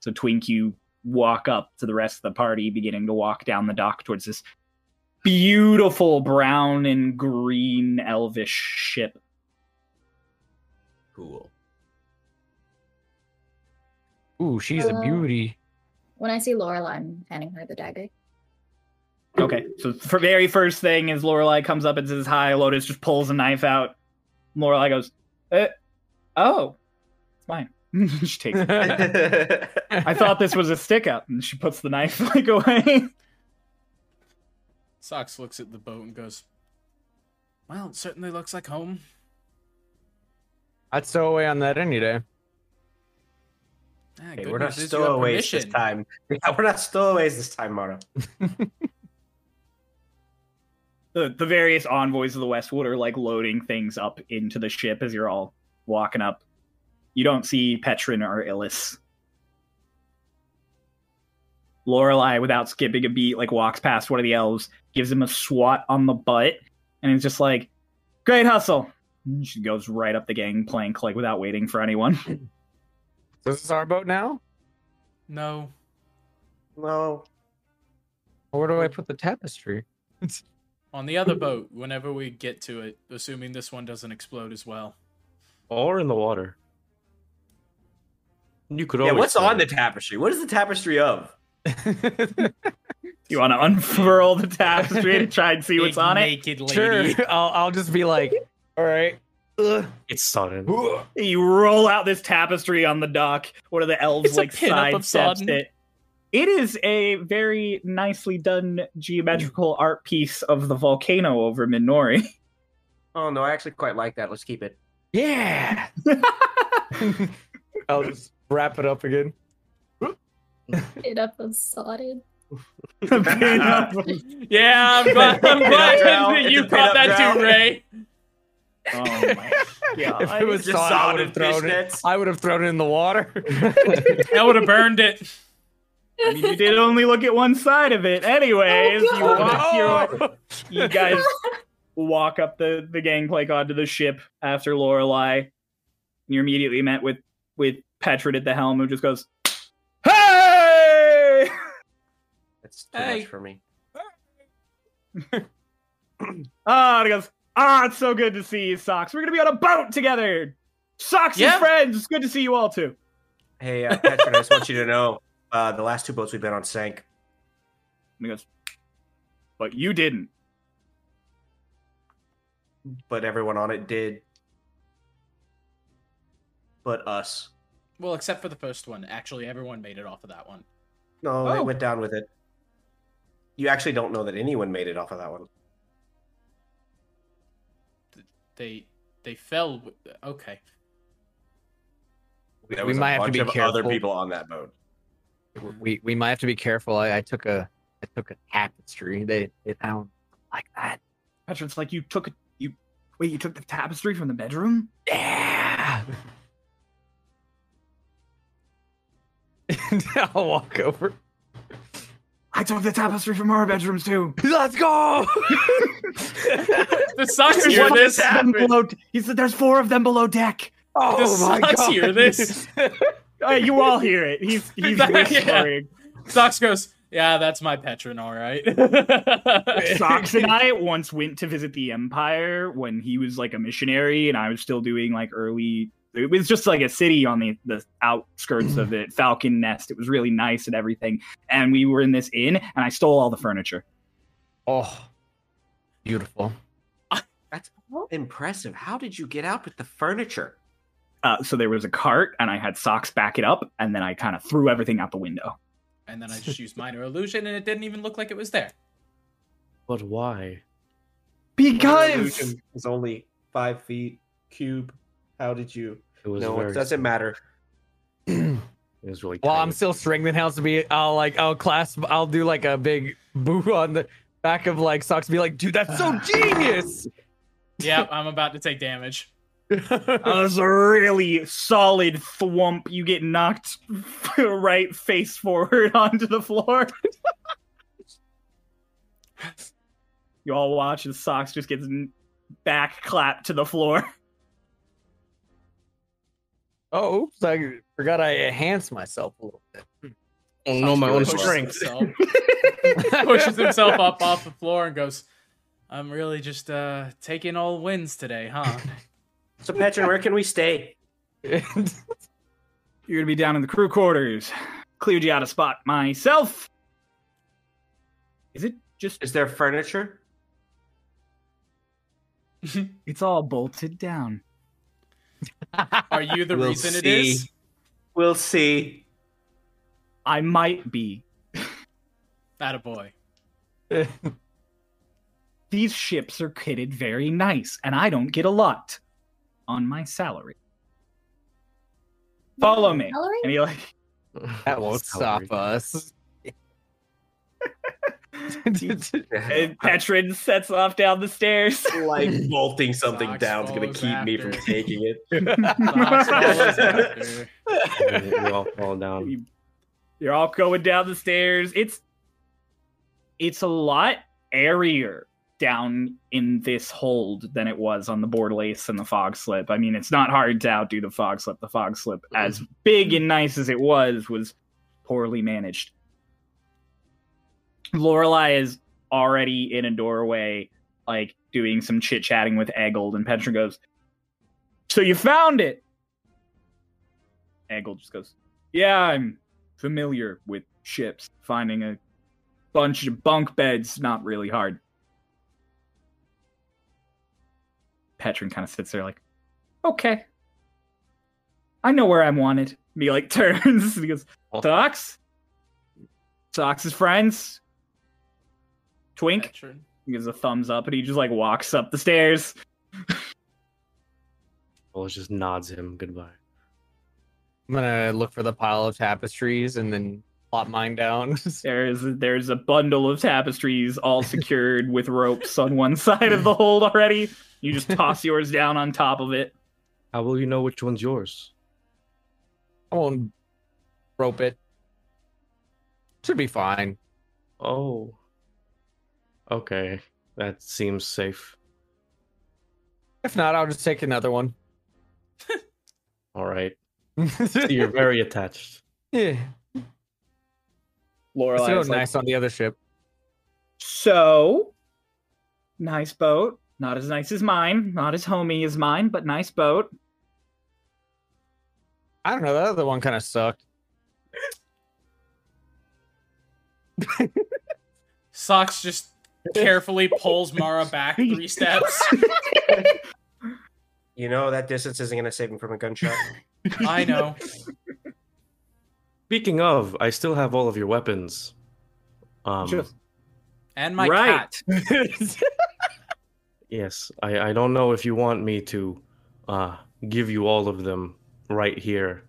So Twink, you walk up to the rest of the party, beginning to walk down the dock towards this beautiful brown and green elvish ship. Cool. Ooh, she's a Uh, beauty. When I see Lorelai, I'm handing her the dagger. Okay, so for very first thing is Lorelai comes up and says hi. Lotus just pulls a knife out. Lorelai goes, eh, "Oh, it's mine." she takes. It. I thought this was a stick up, and she puts the knife like away. Socks looks at the boat and goes, Well, it certainly looks like home. I'd stow away on that any day. Ah, Hey, we're not news is you have stowaways this time. Yeah, we're not stowaways this time, Mara. The the various envoys of the Westwood are like loading things up into the ship as you're all walking up. You don't see Petrin or Illis. Lorelai, without skipping a beat, like walks past one of the elves, gives him a swat on the butt, and is just like, "Great hustle." And she goes right up the gangplank, like without waiting for anyone. So this is our boat now? No. No. Where do I put the tapestry? On the other boat, whenever we get to it, assuming this one doesn't explode as well. Or in the water. You could Yeah, what's throw on the tapestry? What is the tapestry of? You want to unfurl the tapestry to try and see what's Big on it? naked lady. sure. I'll, I'll just be like, all right. Ugh. It's sodden. You roll out this tapestry on the dock. One of the elves It's like pinup of sidesteps it. It is a very nicely done geometrical art piece of the volcano over Minori. Oh no, I actually quite like that. Let's keep it. Yeah. I'll just wrap it up again. It up and sodded. Yeah, I'm glad, I'm glad Pinup that you drow. caught that pinup too. Ray. oh my god! if it was Just sod, I would have thrown it. I would have thrown it in the water. That would have burned it. I mean, you did only look at one side of it. Anyways, Oh, you God. walk your you guys walk up the the gangplank onto the ship after Lorelai. And you're immediately met with with Petrid at the helm, who just goes, "Hey!" That's too Hey. much for me. Ah, and he goes, "Ah, it's so good to see you, Socks. We're gonna be on a boat together. Socks Yeah. and friends. It's good to see you all too." Hey, uh, Patrick, I just want you to know uh, the last two boats we've been on sank. And he goes, "But you didn't." but everyone on it did. But us. Well, except for the first one. Actually, everyone made it off of that one. No, they Oh. went down with it. You actually don't know that anyone made it off of that one. They they fell. With, okay. There We might have to bunch be of other people on that boat. We we might have to be careful. I, I took a I took a tapestry. They they found like that. Petrid's like, "You took it. You wait. You took the tapestry from the bedroom." Yeah. I'll walk over. I took the tapestry from our bedrooms too. Let's go. The Socks There's hear this. of them below. He said, "There's four of them below deck." oh The my Socks god. hear this. Uh, you all hear it. He's he's Yeah. whispering. Sox goes, Yeah, that's my Petron, all right. Socks and I once went to visit the Empire when he was like a missionary, and I was still doing like early. It was just like a city on the the outskirts of it, Falcon Nest. It was really nice and everything. And we were in this inn, and I stole all the furniture. Oh, beautiful. That's impressive. How did you get out with the furniture? Uh, so there was a cart, and I had Socks back it up, and then I kind of threw everything out the window. and then I just used minor illusion, and it didn't even look like it was there. But why? Because it's only five feet cube. How did you? It was No, very it doesn't matter. It was really. Well, I'm tiny. still strengthened house to be. I'll like I'll clasp. I'll do like a big boo on the back of like socks. Be like, dude, that's so genius. Yeah, I'm about to take damage. That was a really solid thwump. You get knocked right face forward onto the floor. you all watch as Socks just gets back clapped to the floor. oh, oops! I forgot I enhanced myself a little bit. Oh no, my own Pushes strength. himself- pushes himself up off the floor and goes, I'm really just uh taking all wins today, huh? So, Petron, where can we stay? You're gonna be down in the crew quarters. Cleared you out a spot myself. Is it just? Is there furniture? It's all bolted down. Are you the We'll reason it see. is? We'll see. I might be. That a boy. These ships are kitted very nice, and I don't get a lot on my salary. Follow me. Salary? And he like that won't Salary. stop us. and Petrin sets off down the stairs. Like bolting something Socks down is gonna follows keep me from taking it. Socks follows after. we all fall down. You're all going down the stairs. It's it's a lot airier down in this hold than it was on the board lace and the fog slip. I mean, it's not hard to outdo the fog slip. The fog slip, mm-hmm. as big and nice as it was, was poorly managed. Lorelai is already in a doorway, like doing some chit chatting with Eggold, and Petra goes, So you found it? Eggold just goes, Yeah, I'm familiar with ships. Finding a bunch of bunk beds not really hard. Petrin kind of sits there like, okay. I know where I'm wanted. He like turns and he goes, Socks? Socks' friends? Twink? Petron. He gives a thumbs up and he just like walks up the stairs. Well, just nods him goodbye. I'm gonna look for the pile of tapestries and then plop mine down. There's there's a bundle of tapestries all secured with ropes on one side of the hold already. You just toss yours down on top of it. How will you know which one's yours? I won't rope it. Should be fine. Oh. Okay, that seems safe. If not, I'll just take another one. All right. so You're very attached. yeah. Lorelai So is like, nice on the other ship. So, nice boat. Not as nice as mine. Not as homey as mine, but nice boat. I don't know. That other one kind of sucked. Socks just carefully pulls Mara back three steps. You know that distance isn't gonna save him from a gunshot. I know. Speaking of, I still have all of your weapons. Um, Just- And my right. cat. yes, I, I don't know if you want me to uh, give you all of them right here.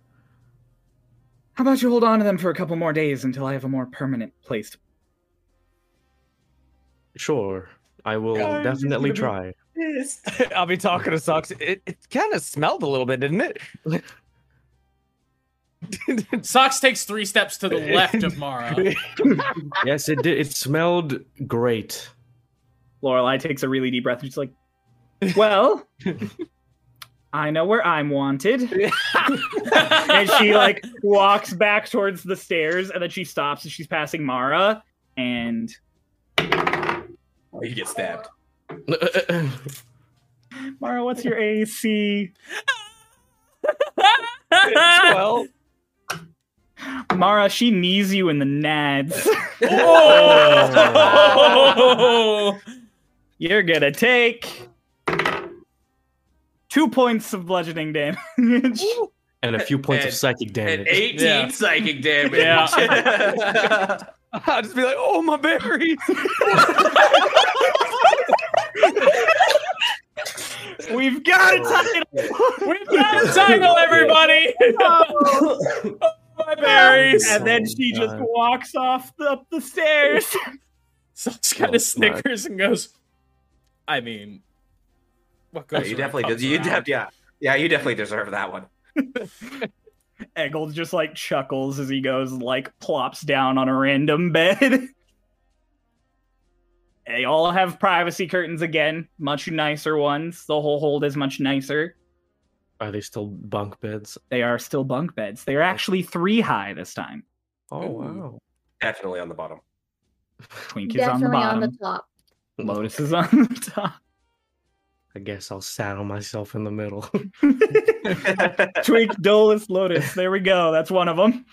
How about you hold on to them for a couple more days until I have a more permanent place? To... Sure, I will Guys, definitely you're try. I'll be talking to Socks. It, it kind of smelled a little bit, didn't it? Socks takes three steps to the left of Mara. Yes, it did. It smelled great. Lorelai takes a really deep breath and she's like, "Well, I know where I'm wanted. and she like walks back towards the stairs and then she stops and she's passing Mara and Oh, you get stabbed. Mara, what's your AC? Well, Mara, she knees you in the nads. Oh! You're gonna take two points of bludgeoning damage. and a few points of And- psychic And damage. 18 Yeah. psychic damage. Yeah. I'll just be like, oh my berries. We've got a title. We've got a title, everybody! Oh, my berries! and then Oh she my just walks off the, up the stairs. Socks kind Oh, of snickers and goes, I mean, what Yeah, goes you definitely did. You around. def- yeah. Yeah, you definitely deserve that one. Eggle just like chuckles as he goes and like plops down on a random bed. they all have privacy curtains again, much nicer ones. The whole hold is much nicer. Are they still bunk beds? They are still bunk beds. They are actually three high this time. Oh wow. Definitely on the bottom. Twink is on the Definitely on the bottom. top. Lotus is on the top. I guess I'll saddle myself in the middle. Twink, Dolus, Lotus. There we go. That's one of them.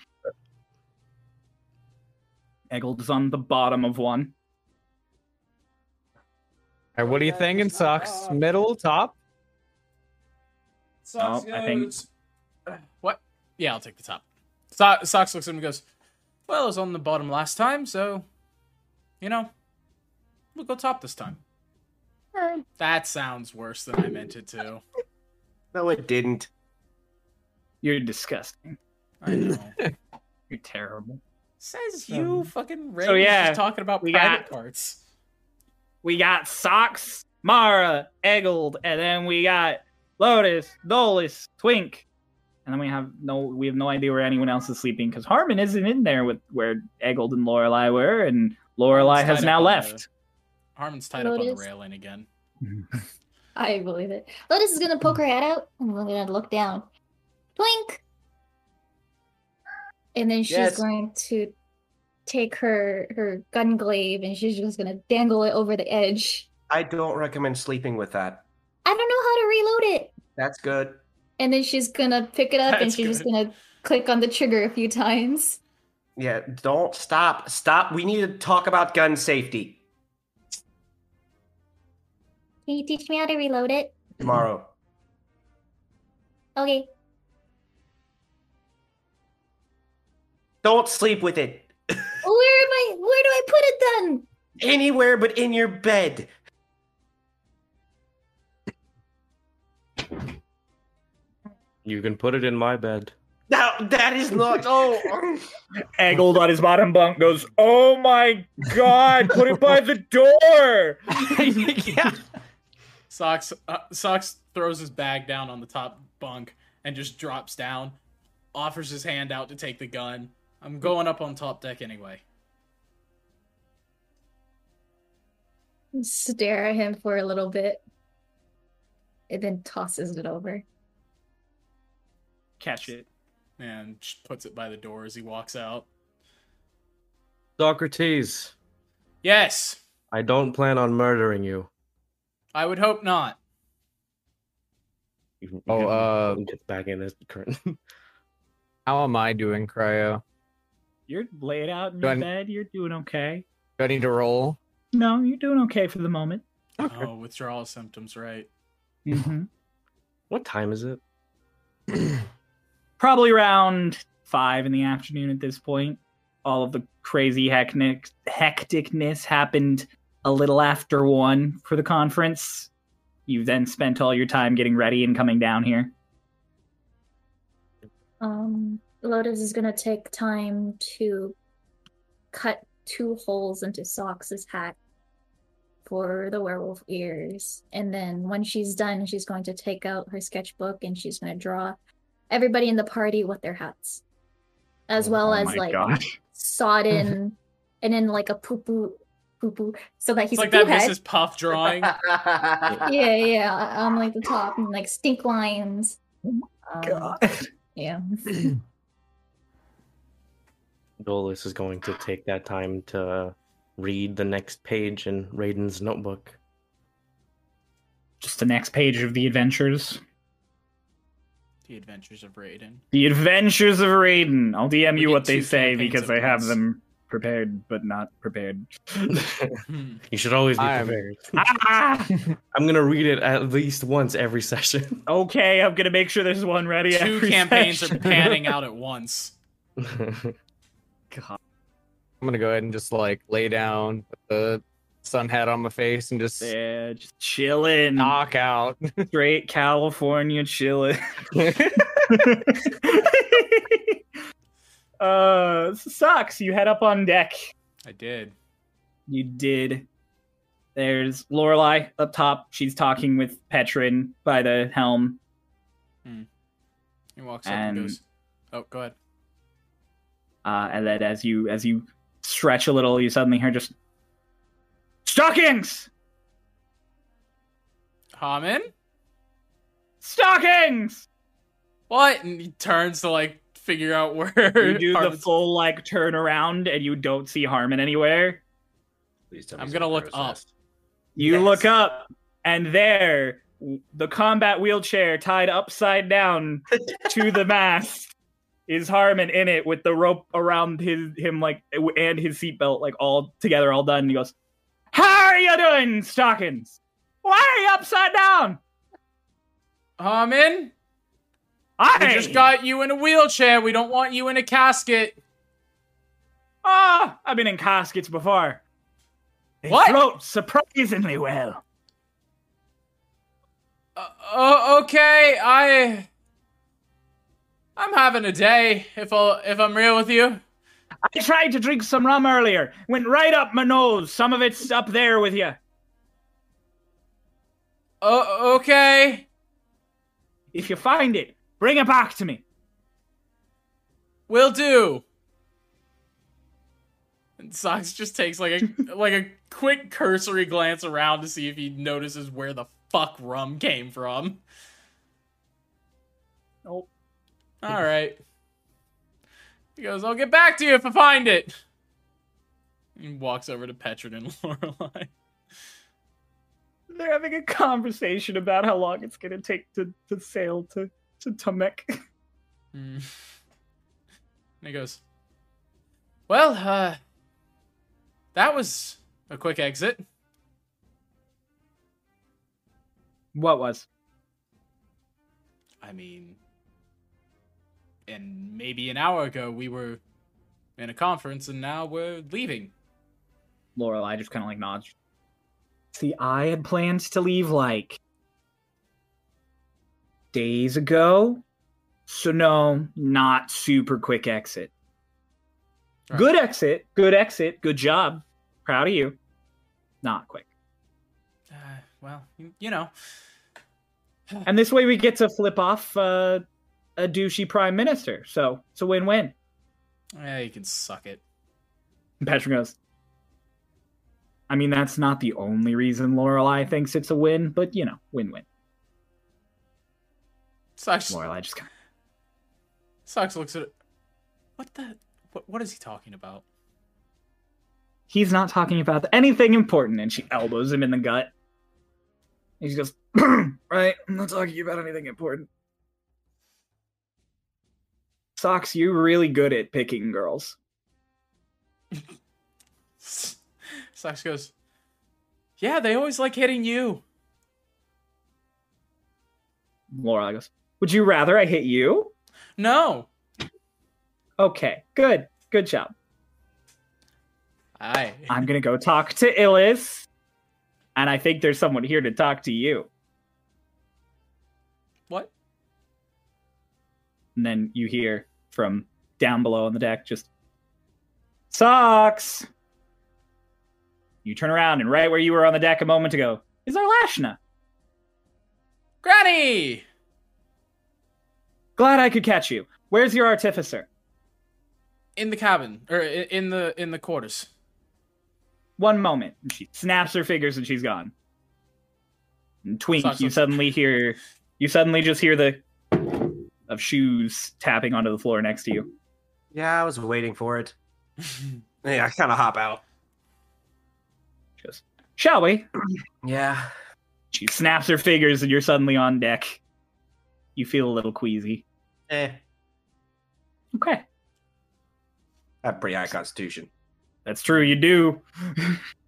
Eggled is on the bottom of one. All right, what are you thinking, Socks? Middle, top? Socks Oh, I think- What? Yeah, I'll take the top. So- Socks looks at him and goes, Well, I was on the bottom last time, so, you know, we'll go top this time. Alright. That sounds worse than I meant it to. no, it didn't. You're disgusting. I know. You're terrible. Says you, fucking Ray. So, yeah, just talking about we private got- parts. We got Socks, Mara, Eggled, and then we got Lotus, Dolus, Twink. And then we have no we have no idea where anyone else is sleeping because Harmon isn't in there with where Eggled and Lorelai were, and Lorelai Harmon's has now up on left. Harmon's tied up on the railing again. I believe it. Lotus is gonna poke her head out and we're gonna look down. Twink! And then she's Yes. going to take her her gun glaive and she's just gonna dangle it over the edge. I don't recommend sleeping with that. I don't know how to reload it. That's good. And then she's gonna pick it up and That's she's just gonna click on the trigger a few times. Yeah, don't stop. Stop. We need to talk about gun safety Can you teach me how to reload it? tomorrow. Okay. Don't sleep with it Where am I? Where do I put it then? anywhere but in your bed. You can put it in my bed. Now that is not. Oh, Eggled on his bottom bunk goes, "Oh my god, put it by the door!" yeah. Socks uh, Socks throws his bag down on the top bunk and just drops down, offers his hand out to take the gun. I'm going up on top deck anyway. Stare at him for a little bit. And then tosses it over. Catch it. And puts it by the door as he walks out. Socrates, Yes, I don't plan on murdering you. I would hope not. You- you Oh, can- uh, get back in his current. How am I doing, Cryo? You're laid out in Do your I- bed. You're doing okay. Do I need to roll? No, you're doing okay for the moment. Okay. Oh, withdrawal symptoms, right? Mm-hmm. what time is it? Probably around five in the afternoon at this point. All of the crazy hectic hecticness happened a little after one for the conference. You then spent all your time getting ready and coming down here. Um, Lotus is gonna take time to cut two holes into Socks's hat for the werewolf ears. And then when she's done, she's going to take out her sketchbook and she's gonna draw everybody in the party with their hats. As well Oh as like gosh. sodden and then like a poo poo poo poo, so that he's It's like that head. Mrs. Puff drawing. Yeah, yeah, on like the top and like stink lines. Um, Yeah. Dolus is going to take that time to read the next page in Raiden's notebook. Just the next page of the adventures. The Adventures of Raiden. The Adventures of Raiden. I'll DM We you what they say because I have them prepared but not prepared. Hmm. you should always be I'm- prepared. ah! I'm gonna read it at least once every session. Okay, I'm gonna make sure there's one ready. Two every campaigns session. are panning out at once. God, I'm gonna go ahead and just like lay down, put the sun hat on my face, and just yeah, just chilling. knockout. Straight California chilling. uh, sucks. You head up on deck. I did. You did. There's Lorelai up top. She's talking with Petrin by the helm. He walks up and And- goes, "Oh, go ahead." Uh, and then as you as you stretch a little, you suddenly hear just stockings, Haman, stockings. what? And he turns to like figure out where. You do the full like turn around, and you don't see Harmon anywhere. Please tell me I'm gonna look Pharaoh's up. Nest. You Yes. look up, and there, the combat wheelchair tied upside down to the mast is Harmon in it with the rope around his him like and his seatbelt like all together, all done. And he goes, "How are you doing, Stockings? Why are you upside down? Haman, I we just got you in a wheelchair. We don't want you in a casket. Ah, I've been in caskets before. They What? float surprisingly well. Uh, uh, okay, I. I'm having a day. If I if I'm real with you. I tried to drink some rum earlier. Went right up my nose. Some of it's up there with you. Uh, okay. If you find it, bring it back to me. Will do. And Socks just takes like a like a quick cursory glance around to see if he notices where the fuck rum came from. Nope. All right. He goes, "I'll get back to you if I find it." He walks over to Petrin and Lorelai. They're having a conversation about how long it's gonna take to, to sail to, to Tamek. Hmm. And he goes, "Well, uh, that was a quick exit." What was? I mean, and maybe an hour ago we were in a conference and now we're leaving. Lorelai just kind of like nods. See, I had planned to leave like days ago. So no, not super quick exit. Right. Good exit, good exit, good job. Proud of you. Not quick. Uh, well, you, you know, And this way we get to flip off uh, a douchey prime minister. So it's a win-win. yeah, you can suck it. And Petra goes, I mean, that's not the only reason Lorelai thinks it's a win, but you know, win-win. Socks, Lorelai just kind Socks looks at it. What the? What, what is he talking about? he's not talking about anything important, and she elbows him in the gut. And she goes, right, I'm not talking about anything important. Socks, you're really good at picking girls. Socks goes, yeah, they always like hitting you. Lorelai goes, Would you rather I hit you? No, Okay, good. Good job. I. I'm gonna go talk to Illis, and I think there's someone here to talk to you. What? And then you hear from down below on the deck just socks. You turn around, and right where you were on the deck a moment ago is Arlashna. Granny. Glad I could catch you. Where's your artificer? in the cabin or in the in the quarters. One moment. And she snaps her fingers and she's gone. And Twink, Sucks. you suddenly hear you suddenly just hear the of shoes tapping onto the floor next to you. Yeah, I was waiting for it. Yeah, I kind of hop out. She goes, Shall we? Yeah. She snaps her fingers and you're suddenly on deck. You feel a little queasy. Eh. Okay. I have pretty high constitution. That's true, you do.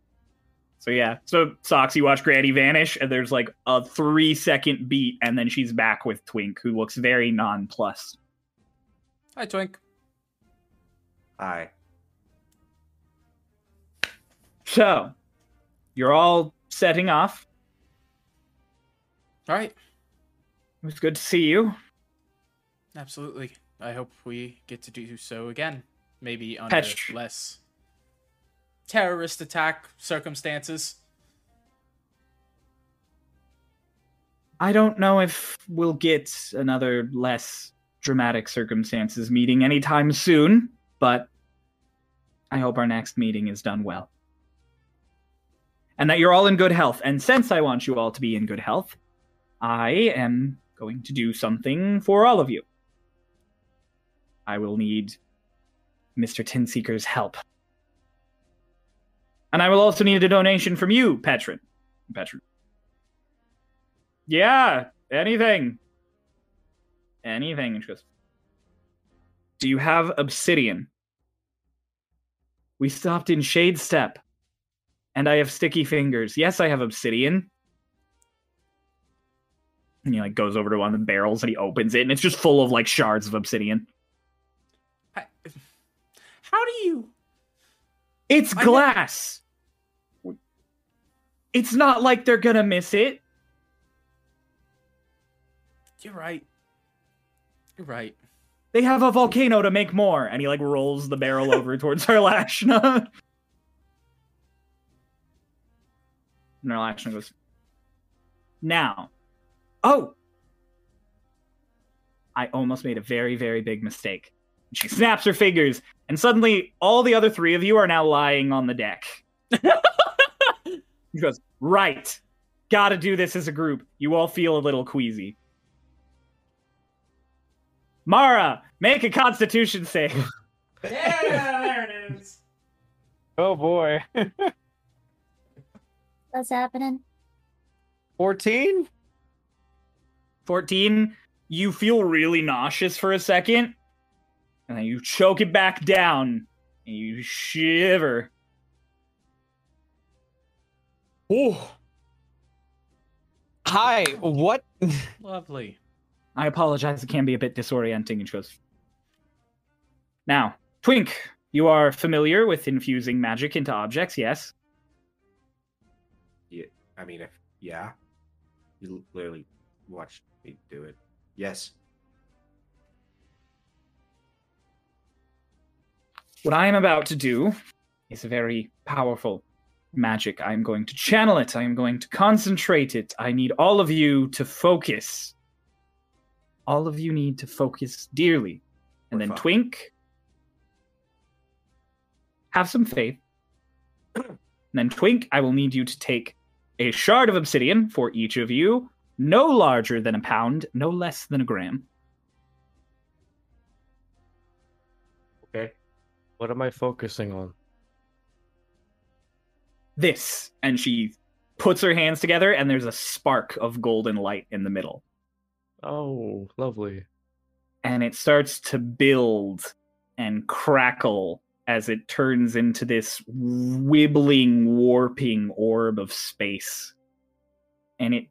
so yeah. So Socks, you watch Granny vanish, and there's like a three second beat, and then she's back with Twink, who looks very nonplussed. Hi, Twink. Hi. So you're all setting off. All right. It was good to see you. Absolutely. I hope we get to do so again. Maybe under Patch. less terrorist attack circumstances. I don't know if we'll get another less dramatic circumstances meeting anytime soon, but I hope our next meeting is done well. And that you're all in good health. And since I want you all to be in good health, I am going to do something for all of you. I will need Mr. Tinseeker's help. And I will also need a donation from you, Petron. Petron. Yeah, anything. Anything. And she goes, Do you have obsidian? We stopped in Shadestep. And I have sticky fingers. Yes, I have obsidian. And he like goes over to one of the barrels and he opens it, and it's just full of like shards of obsidian. I, how do you? It's glass. It's not like they're gonna miss it. You're right. You're right. They have a volcano to make more. And he like rolls the barrel over towards Arlashna. And goes, Now. Oh! I almost made a very, very big mistake. She snaps her fingers, and suddenly all the other three of you are now lying on the deck. he goes, Right. Gotta do this as a group. You all feel a little queasy. Mara, make a constitution save. Yeah, there it is. Oh boy. What's happening? 14? 14, you feel really nauseous for a second, and then you choke it back down, and you shiver. Oh. Hi, what? Lovely. I apologize, it can be a bit disorienting. And she goes, Now, Twink, you are familiar with infusing magic into objects, yes? Yeah, I mean, if yeah, you literally watched me do it. Yes. What I am about to do is a very powerful magic. I am going to channel it. I am going to concentrate it. I need all of you to focus. All of you need to focus dearly. And We're then fine. Twink, have some faith. and then Twink, I will need you to take a shard of obsidian for each of you, no larger than a pound, no less than a gram. What am I focusing on? this and she puts her hands together and there's a spark of golden light in the middle Oh, lovely. and it starts to build and crackle as it turns into this wibbling warping orb of space and it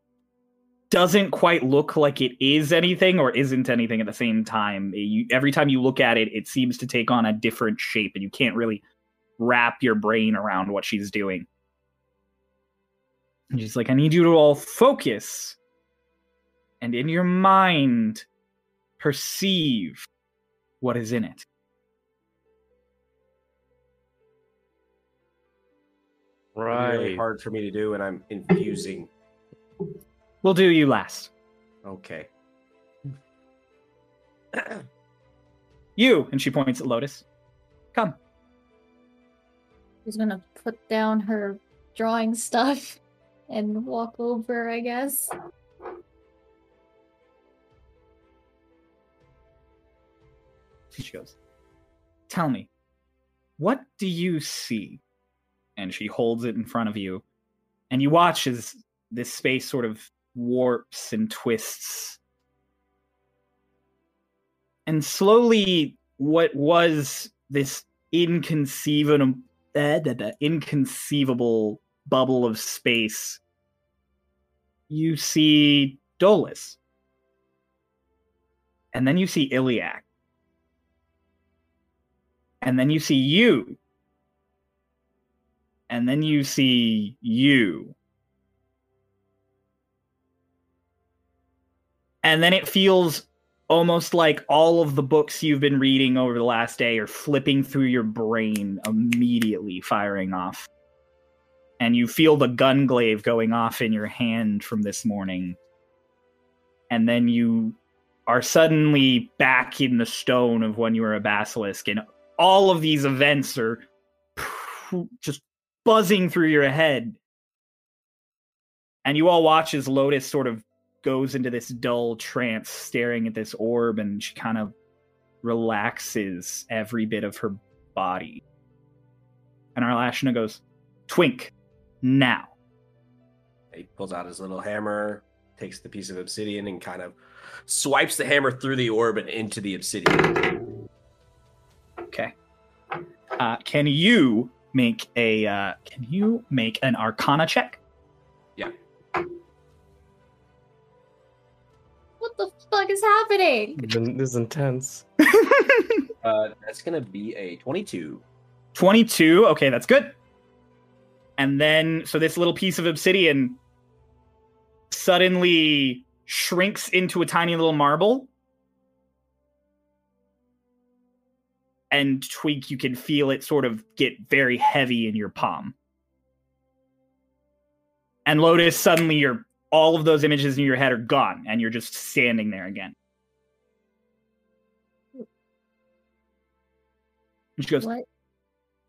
doesn't quite look like it is anything or isn't anything at the same time eh, you, every time you look at it it seems to take on a different shape and you can't really wrap your brain around what she's doing and she's like, I need you to all focus and in your mind perceive what is in it. Really Right. hard for me to do, and I'm infusing. We'll do you last. Okay. You, and she points at Lotus. Come. She's gonna put down her drawing stuff and walk over, I guess. She goes, Tell me, what do you see? And she holds it in front of you. And you watch as this space sort of warps and twists. And slowly, what was this inconceivable, uh, inconceivable bubble of space, you see Dolus. And then you see Iliac and then you see you and then you see you and then it feels almost like all of the books you've been reading over the last day are flipping through your brain immediately firing off and you feel the gun glaive going off in your hand from this morning and then you are suddenly back in the stone of when you were a basilisk and all of these events are just buzzing through your head. And you all watch as Lotus sort of goes into this dull trance, staring at this orb, and she kind of relaxes every bit of her body. And Arlashna goes, Twink, now. He pulls out his little hammer, takes the piece of obsidian, and kind of swipes the hammer through the orb and into the obsidian. Okay. Uh, can you make a? Uh, can you make an Arcana check? What the fuck is happening? This is intense. Uh, that's gonna be a twenty-two. Twenty-two. Okay, that's good. And then, so this little piece of obsidian suddenly shrinks into a tiny little marble and Tweak, you can feel it sort of get very heavy in your palm. And Lotus, suddenly you're all of those images in your head are gone, and you're just standing there again. And she goes, What?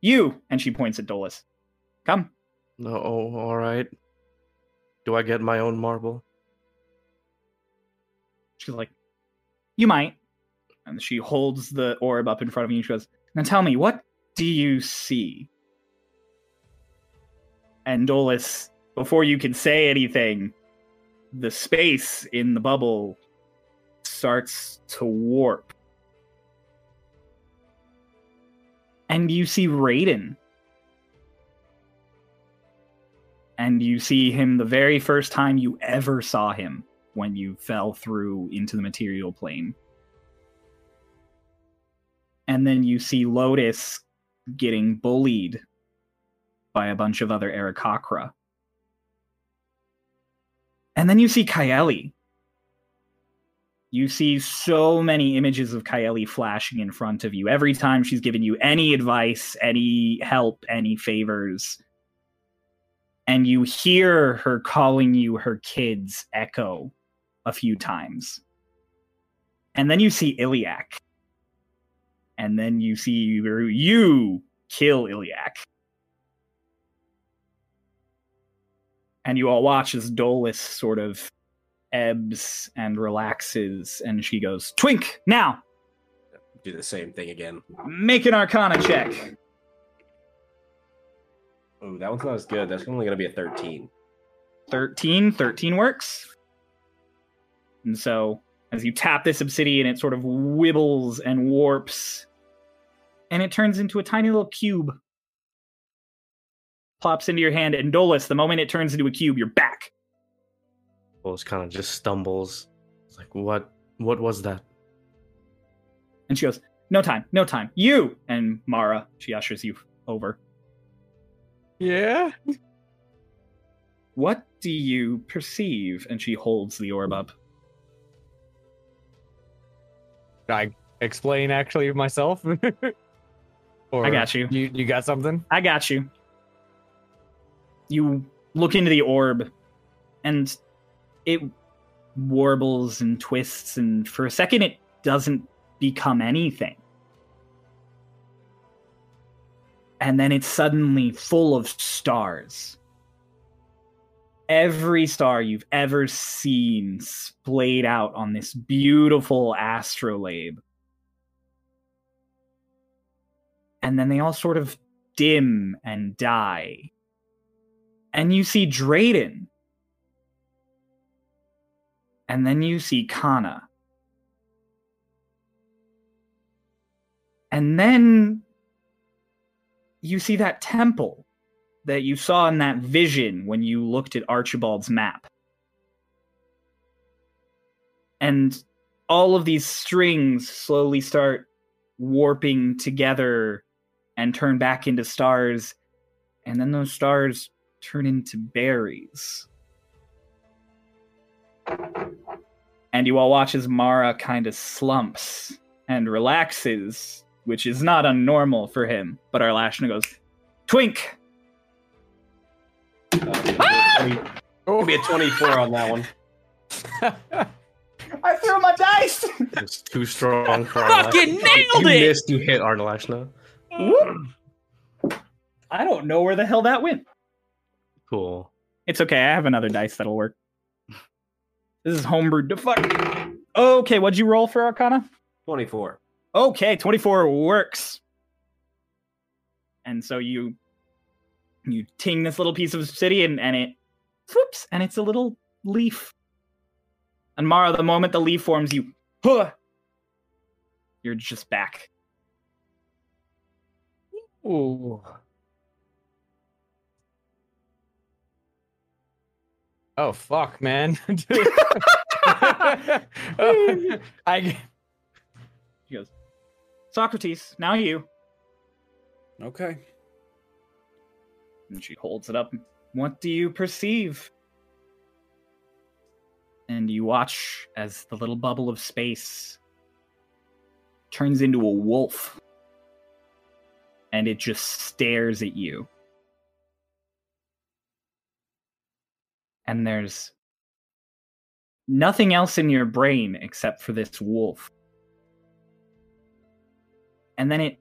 You, and she points at Dolus. Come. No, oh, all right. Do I get my own marble? She's like, You might. And she holds the orb up in front of you and she goes, Now tell me, what do you see? And Dolus, before you can say anything, the space in the bubble starts to warp. And you see Raiden. And you see him the very first time you ever saw him when you fell through into the material plane and then you see Lotus getting bullied by a bunch of other Aarakocra. And then you see Kaeli. You see so many images of Kaeli flashing in front of you every time she's given you any advice, any help, any favors. And you hear her calling you her kids echo a few times. And then you see Iliac and then you see you kill Iliac. And you all watch as Dolus sort of ebbs and relaxes, and she goes, Twink, now! Do the same thing again. Make an arcana check. Oh, that one's not as good. That's only gonna be a thirteen. 13. 13 works. And so, as you tap this obsidian, it sort of wibbles and warps and it turns into a tiny little cube. Plops into your hand, and Dolus, the moment it turns into a cube, you're back. Dolus kind of just stumbles. It's like, what? What was that? And she goes, No time, no time. You! And Mara, she ushers you over. Yeah. What do you perceive? And she holds the orb up. I explain actually myself. or I got you. You you got something? I got you. You look into the orb, and it warbles and twists, and for a second, it doesn't become anything. and then it's suddenly full of stars. Every star you've ever seen splayed out on this beautiful astrolabe. And then they all sort of dim and die. And you see Drayden. And then you see Kana. And then you see that temple that you saw in that vision when you looked at Archibald's map. And all of these strings slowly start warping together and turn back into stars. And then those stars turn into berries. And you all watch as Mara kind of slumps and relaxes which is not unnormal for him. But Arlashna goes, Twink! Uh, Oh, Be a 24 on that one. I threw my dice! It's too strong for Fucking Arlashna. nailed you it! missed, you hit Arlashna. I don't know where the hell that went. Cool. It's okay, I have another dice that'll work. This is homebrewed to fuck. Okay, what'd you roll for Arcana? 24. Okay, 24 works. And so you you ting this little piece of obsidian and it whoops and it's a little leaf. And Mara, the moment the leaf forms, you huh, you're just back. Ooh. Oh fuck, man. I She goes, Socrates, now you. Okay. And she holds it up. What do you perceive? And you watch as the little bubble of space turns into a wolf. And it just stares at you. And there's nothing else in your brain except for this wolf. And then it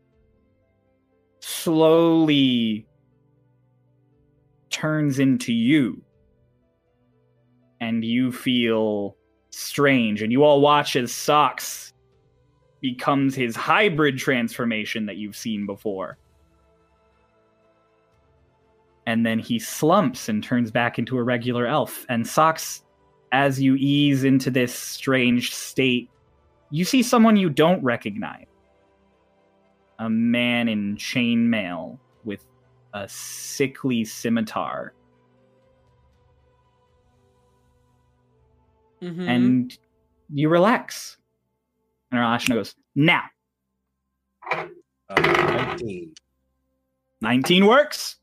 slowly turns into you. And you feel strange. And you all watch as Socks becomes his hybrid transformation that you've seen before. And then he slumps and turns back into a regular elf. And Socks, as you ease into this strange state, you see someone you don't recognize a man in chainmail with a sickly scimitar. Mhm. And you relax. And Arlashna goes, now. Uh, 19. 19 works.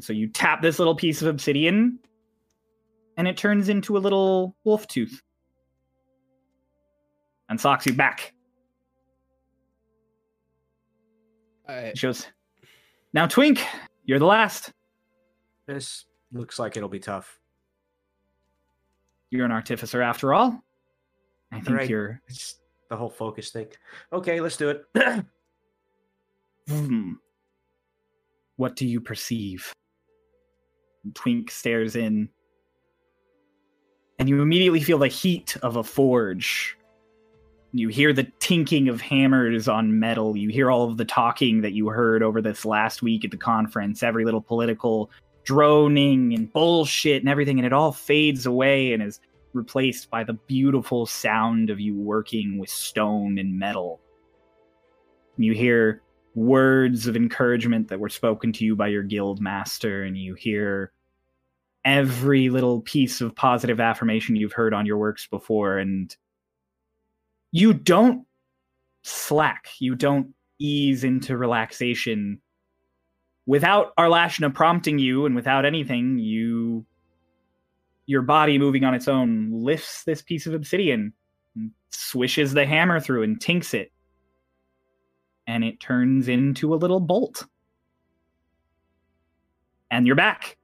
So you tap this little piece of obsidian, and it turns into a little wolf tooth. And socks you back. I- She goes, Now, Twink, you're the last. This looks like it'll be tough. You're an artificer after all. I think Right. you're. It's the whole focus thing. Okay, let's do it. Hmm. What do you perceive? Twink stares in, and you immediately feel the heat of a forge. You hear the tinking of hammers on metal. You hear all of the talking that you heard over this last week at the conference, every little political droning and bullshit and everything, and it all fades away and is replaced by the beautiful sound of you working with stone and metal. You hear words of encouragement that were spoken to you by your guild master, and you hear every little piece of positive affirmation you've heard on your works before, and you don't slack, you don't ease into relaxation. Without Arlashna prompting you and without anything, you your body moving on its own lifts this piece of obsidian, swishes the hammer through and tinks it and it turns into a little bolt. And you're back.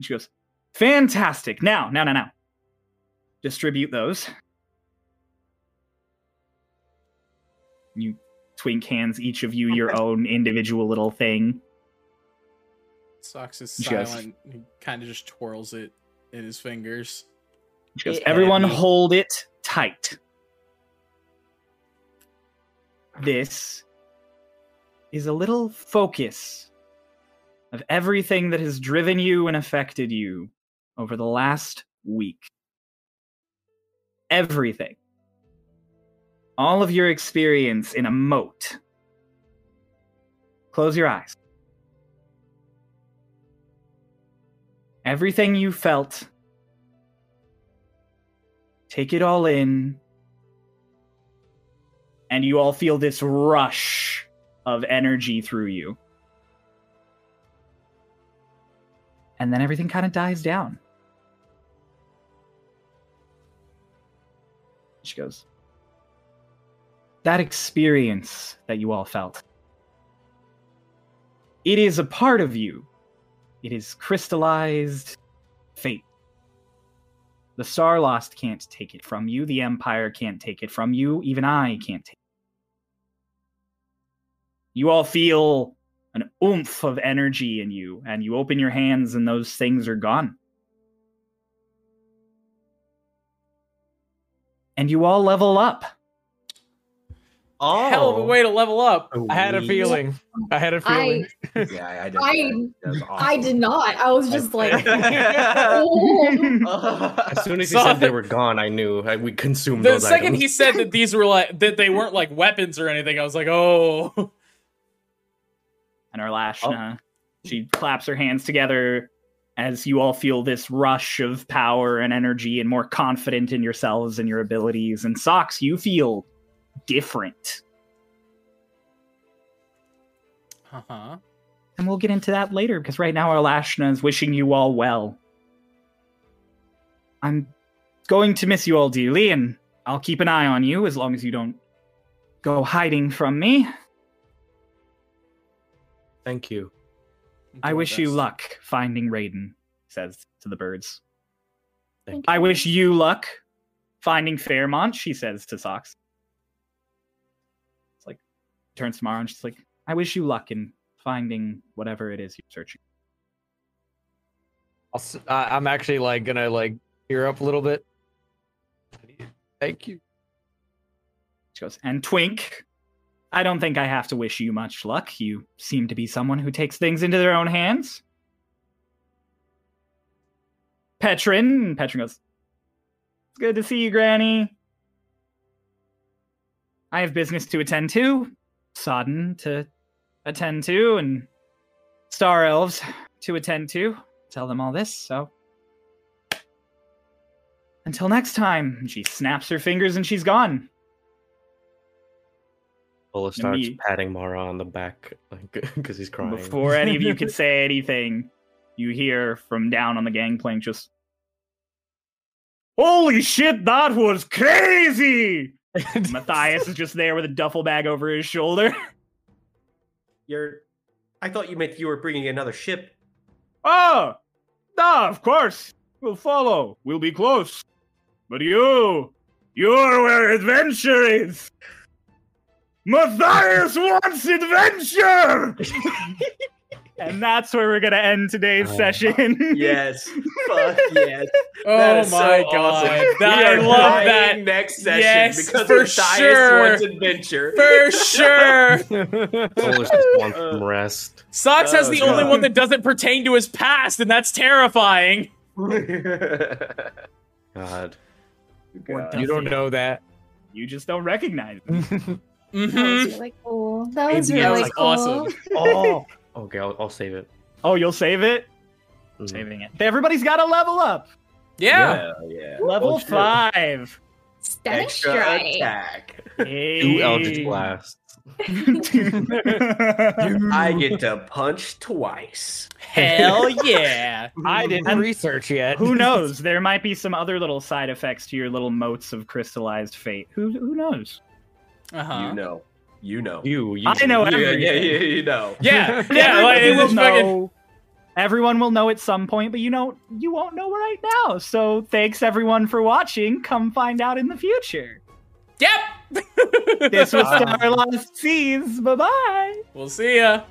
She goes, Fantastic. Now, now, now, now. Distribute those. You Twink hands each of you your own individual little thing. Socks is Just- silent. He kind of just twirls it in his fingers. She goes, Yeah, Everyone me. hold it tight. This is a little focus of everything that has driven you and affected you over the last week. Everything. All of your experience in a moat. Close your eyes. Everything you felt take it all in and you all feel this rush of energy through you and then everything kind of dies down she goes that experience that you all felt it is a part of you it is crystallized fate the Star Lost can't take it from you. The Empire can't take it from you. Even I can't take it. You all feel an oomph of energy in you, and you open your hands, and those things are gone. And you all level up. Oh, Hell of a oh. way to level up. Oh, I had a feeling. I had a feeling. Yeah, I, I did. I- that was I did not. I was just like, as oh. soon as he So- said they were gone, I knew I, we consumed The those second items. he said that these were like that they weren't like weapons or anything, I was like, oh. And Arlashna. She claps her hands together as you all feel this rush of power and energy and more confident in yourselves and your abilities. And Socks, you feel different. Uh huh. And we'll get into that later because right now Arlashna is wishing you all well. I'm going to miss you all dearly, and I'll keep an eye on you as long as you don't go hiding from me. Thank you. I wish you luck finding Raiden, says to the birds. Thank I wish you luck finding Fairmont, she says to Socks. It's like, turns to Mara and she's like, I wish you luck in finding whatever it is you're searching. I'll, s- uh, I, am actually like gonna like tear up a little bit. Thank you. She goes, and Twink, I don't think I have to wish you much luck. You seem to be someone who takes things into their own hands. Petrin, Petrin goes, It's good to see you, Granny. I have business to attend to, Sodin to attend to, and Star Elves to attend to. Tell them all this, so. Until next time, she snaps her fingers and she's gone. Ola starts me- patting Mara on the back because he's crying. Before any of you could say anything, you hear from down on the gangplank just, Holy shit, that was crazy! Matthias is just there with a duffel bag over his shoulder. You're. I thought you meant you were bringing another ship. Oh, ah, of course. We'll follow. We'll be close. But you, you're where adventure is. Matthias wants adventure! and that's where we're going to end today's Oh. session. Yes. Fuck yes. Oh my so god. awesome. That- We I are love dying that. Next session Yes, because for Matthias sure. wants adventure. For sure. Ola's just wants some rest. Socks has Oh, the only one that doesn't pertain to his past, and that's terrifying. God. God. you don't know that. You just don't recognize it. That was Mm-hmm. really cool. That was That really was cool. awesome. Oh. Okay, I'll, I'll save it. Oh, you'll save it? Mhm. Saving it. Everybody's got to level up. Yeah. yeah. Level Oh, shit. five. Stunning Extra strike. attack. Two Eldritch Blasts. I get to punch twice. Hell yeah. I didn't And- research yet. Who knows? There might be some other little side effects to your little motes of crystallized fate. Who who knows? Uh-huh. You know. You know. You, you. I know yeah, everything. yeah, yeah, you know. Yeah, yeah, like, will it's fucking- Everyone will know at some point, but you know you won't know right now. So thanks everyone for watching. Come find out in the future. Yep. This was Bye. Star Lost Seas. Bye bye. We'll see ya.